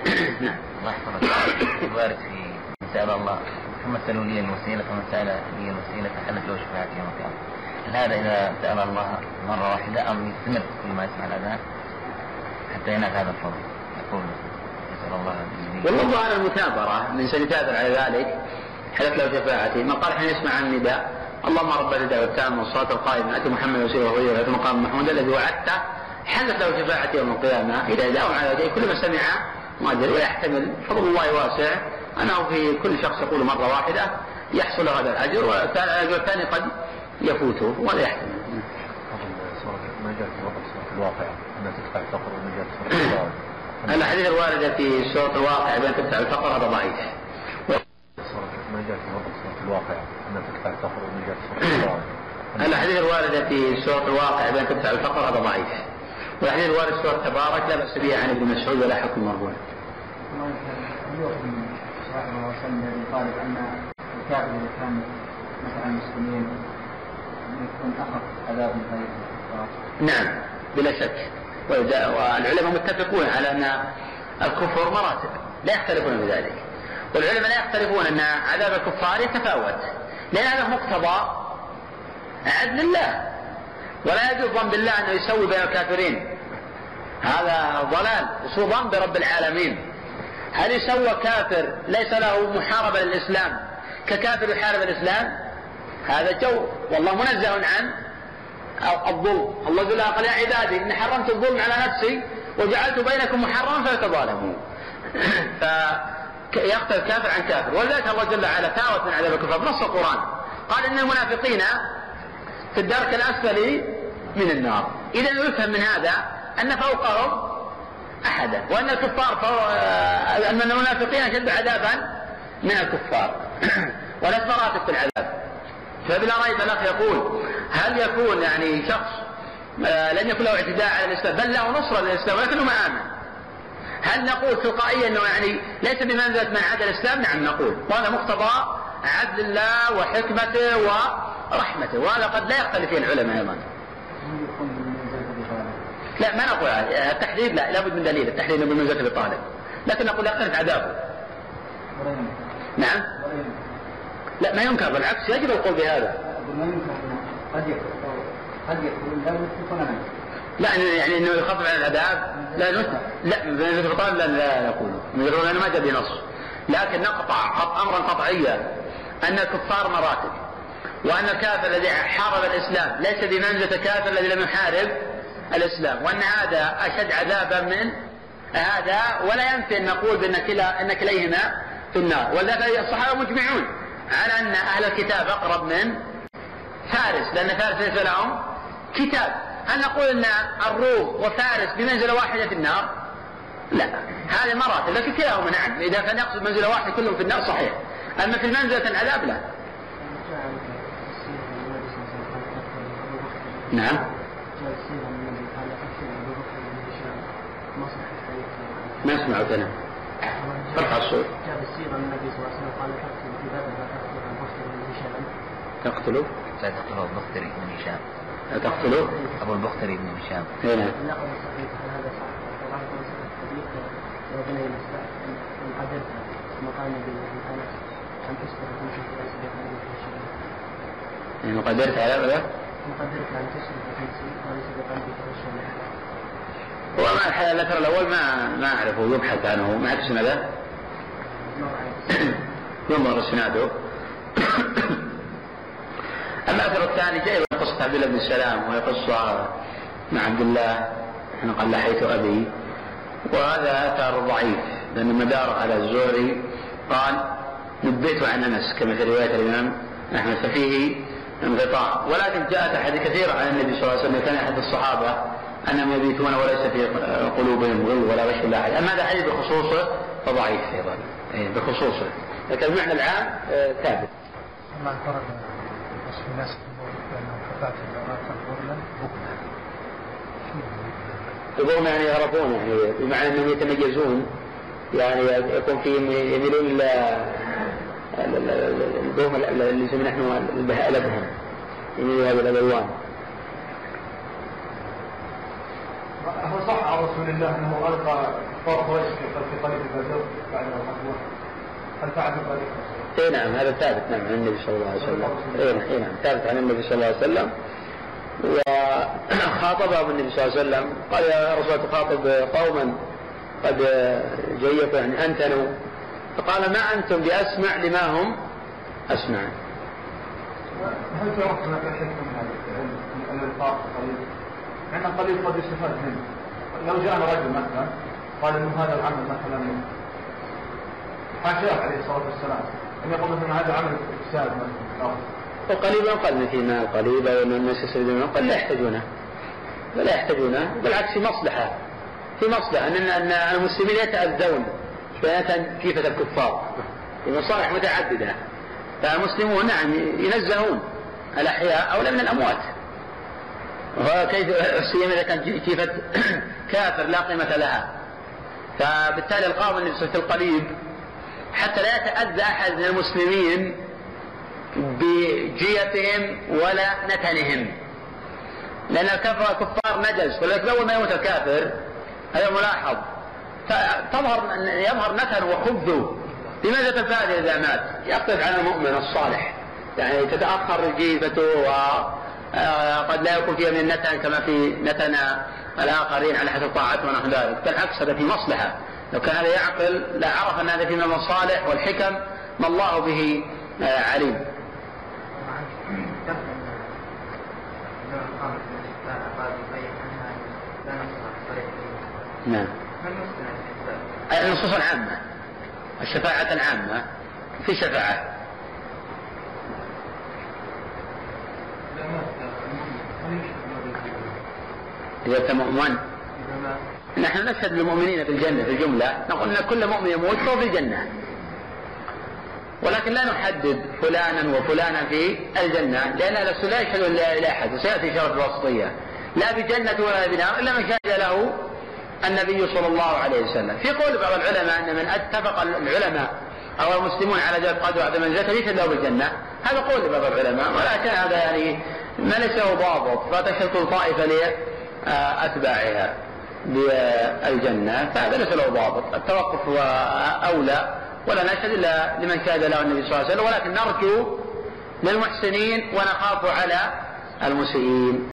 S1: [coughs]
S3: نعم. الله يحفظك. الوارد في سأل الله ثم سألوا لي الوسيلة فمن سأل لي الوسيلة فحلت له شفاعتي يوم القيامة. هل هذا إذا سأل الله مرة واحدة أم يستمر كل ما يسمع الأذان حتى ينال هذا الفضل؟ يقول نسأل الله
S1: والله على المثابرة من سيثابر على ذلك حلت له شفاعتي من قال حين يسمع النداء اللهم رب الدعوة التامة والصلاة القائمة. أتي محمد وسيله وغيره في مقام محمود الذي وعدته حلت له شفاعتي يوم القيامة. إذا داوم على ذلك كل ما سمع مؤجر ويحتمل. فضل الله واسع. أنه في كل شخص يقول مرة واحدة يحصل هذا الأجر والأجر الثاني قد يفوته ولا يحتمل.
S7: سورة النجاة في وقت سورة الواقع أنها تدفع الفقر والنجاة في سورة الواقع
S1: الأحاديث الواردة في سورة الواقع بأن تدفع الفقر هذا ضعيف.
S7: سورة النجاة في وقت سورة
S1: الأحاديث الواردة في سورة الواقع بأن تدفع الفقر هذا ضعيف. والحديث الوارد في سورة تبارك لا بأس به عن ابن مسعود ولا حكم مرفوع.
S8: صلى الله وسلم قال ان الكافر اذا كان مثلا المسلمين يكون اخف عذاب من غيره
S1: نعم بلا شك. والعلماء متفقون على أن الكفر مراتب لا يختلفون بذلك والعلماء لا يختلفون أن عذاب الكفار يتفاوت. لأن هذا مقتضى عدل الله ولا يجوز ظن بالله أنه يسوي بين الكافرين. هذا ضلال. وسوء ظن برب العالمين. هل يسوى كافر ليس له محاربة للإسلام؟ ككافر يحارب الإسلام؟ هذا جو. والله منزه عن الظلم. الله وعلا قال يا عبادي إني حرمت الظلم على نفسي وجعلت بينكم محرما فلا تظالموا [clears throat] فيختلف كافر عن كافر. ولذلك الله جل وعلا تاوت من عذاب الكفار. بنص القرآن. قال إن المنافقين في الدرك الأسفل من النار. إذا يفهم من هذا أن فوقهم أحدا وأن الكفار فوق أن المنافقين أشد عذابا من الكفار. [clears throat] وناس مراتب في العذاب. فبلا ريب الأخ يقول هل يكون يعني شخص آه، لن يكون له اعتداء على الإسلام؟ بل له نصرة للإسلام ولكنه ما آمن هل نقول تلقائيا أنه يعني ليس بمنزلة من عاد الإسلام؟ نعم نقول. وهذا مقتضى عدل الله وحكمته ورحمته وهذا قد لا يختلف فيه العلماء
S8: طالب
S1: لا ما نقول. التحديد لا لابد من دليل. التحديد إنه بمنزلة الطالب لكن نقول يختلف عذابه. نعم. لا ما ينكر. بالعكس يجب القول بهذا.
S8: قد يكون قد يكون لا
S1: لا يعني إنه يخفف عن العذاب لا نسمع. لا بمنزله الطالب لا لا نقول لأنه ما جاء بنص. لكن نقطع قط- أمرا قطعيا أن الكفار مراتب وأن الكافر الذي حارب الإسلام ليس بمنزلة الكافر الذي لم يحارب الإسلام وأن هذا أشد عذابا من هذا ولا ينفي أن نقول بأن كلا أن كليهما في النار. ولذلك الصحابة مجمعون على أن أهل الكتاب أقرب من فارس لأن فارس ليس لهم كتاب. هل نقول إن الروم وفارس بمنزلة واحدة في النار؟ لا هذه مراتب لكن كلاهما نعم. إذا كان يقصد منزلة واحدة كلهم في النار صحيح. أما في المنزلة العذاب لا.
S4: من
S1: نعم.
S4: من
S1: ما سمعوا كلام ارفع الصوت.
S4: جاء السيرة من النبي صلى الله عليه وسلم قال أكثر في بدر بكر بن هشام
S1: تقتلوا
S3: لا تقتلوا البختري بن هشام.
S1: لا تقتلوا
S3: أبو البختري بن هشام.
S4: هذا الإسلام إن قدرت
S1: يعني قدرت على هذا؟
S4: إن قدرت أن تصبح تمشي وليس بقلبك في شيء
S1: هو ما الحقيقة الاثر الأول ما ما أعرفه يبحث عنه. ما أعرف. سنده ينظر اسناده اما الاثر الثاني جاي قصة عبد الله بن سلام وهي قصة مع عبد الله قال لحيت أبي. وهذا اثر ضعيف لأن مداره على الزهري قال نبيت عن أنس كما في رواية الإمام أحمد ففيه انقطاع. ولكن جاءت أحاديث كثيرة عن النبي صلى الله عليه وسلم كان أحد الصحابة أنهم يبيتون وليس في قلوبهم غل ولا غش ولا أحد. أما هذا حديث بخصوصه فضعيف أيضا. إيه، بخصوصه. لكن المعنى العام آه، ثابت.
S7: اعترض وصف الناس بأنه كفاة الأوراق غرلا بكرة.
S1: يقولون يعني يغرفون يعني بمعنى أنهم يتميزون. يعني يكون فيهم يميلون إلى البهم اللي يسمونه نحن الأبهم. يميلون هذه الألوان.
S5: هل صح عن رسول الله أنه ألقى كفار قريش في في طريق بدر بعد قتلوه؟ هل؟
S1: اي نعم هذا ثابت نعم عن النبي صلى الله عليه وسلم. اي نعم, إي نعم ثابت عن النبي صلى الله عليه وسلم. وخاطبهم النبي صلى الله عليه وسلم. قال يا رسول الله تخاطب قوما قد جيفوا يعني انتنوا فقال ما أنتم بأسمع لما هم اسمع
S5: هل تعرف هناك حكمه من هذا الإلقاء قليل؟ لأن القليل قد يستفاد منه. لو جاءنا رجل مثلا قال إنه هذا العمل مثلا. حاشاه عليه الصلاة والسلام. أن يقول مثلا هذا عمل افساد مثلا أو
S1: والقليل ينقل في مال قليل أو ان الناس يستفيدون قد لا يحتاجونه. ولا يحتاجونه. بالعكس في مصلحة. في مصلحة. ان ان المسلمين يتأذون. كيفه الكفار. في مصالح متعددة. فالمسلمون نعم ينزهون الأحياء اولى من الأموات. وكيف سيما إذا كان كيفه [coughs] كافر لا قيمة لها. فبالتالي وسلم القليب حتى لا يتأذى أحد من المسلمين بجيتهم ولا نتنهم. لأن الكفار كفار نجس ولذلك أول ما يموت الكافر هذا ملاحظ. فتظهر يظهر نتن وخبثه لماذا تفادى إذا مات؟ يختلف عن المؤمن الصالح. يعني تتأخر جيفته وقد لا يكون فيها من النتن كما في نتن الآخرين على حسب طاعته ونحو ذلك بالعكس هذا في مصلحة. لو كان هذا يعقل لعرف أن هذا في من المصالح والحكم ما الله به عليم.
S3: نصنع طريق
S1: نعم؟ النصوص العامة الشفاعة العامة في شفاعة.
S2: إذا مات
S1: مؤمن.
S2: إذا مات
S1: نحن نشهد للمؤمنين في الجنة في الجملة نقول أن كل مؤمن يموت فهو في الجنة. ولكن لا نحدد فلانا وفلانا في الجنة لأن أهل السنة لا يشهدون أحد وسيأتي شرط الوسطية لا بجنة ولا بنار إلا من شهد له النبي صلى الله عليه وسلم. في قول بعض العلماء أن من اتفق العلماء أو المسلمون على جواز قدر عدم منزلته يشهد له بالجنة. هذا قول لبعض العلماء ولكن هذا يعني ما ليس له ضابط فتشهد طائفة لأتباعها. بالجنة فهذا ليس له ضابط. التوقف هو أولى ولا نشهد إلا لمن شهد له النبي صلى الله عليه وسلم. ولكن نرجو للمحسنين ونخاف على المسيئين.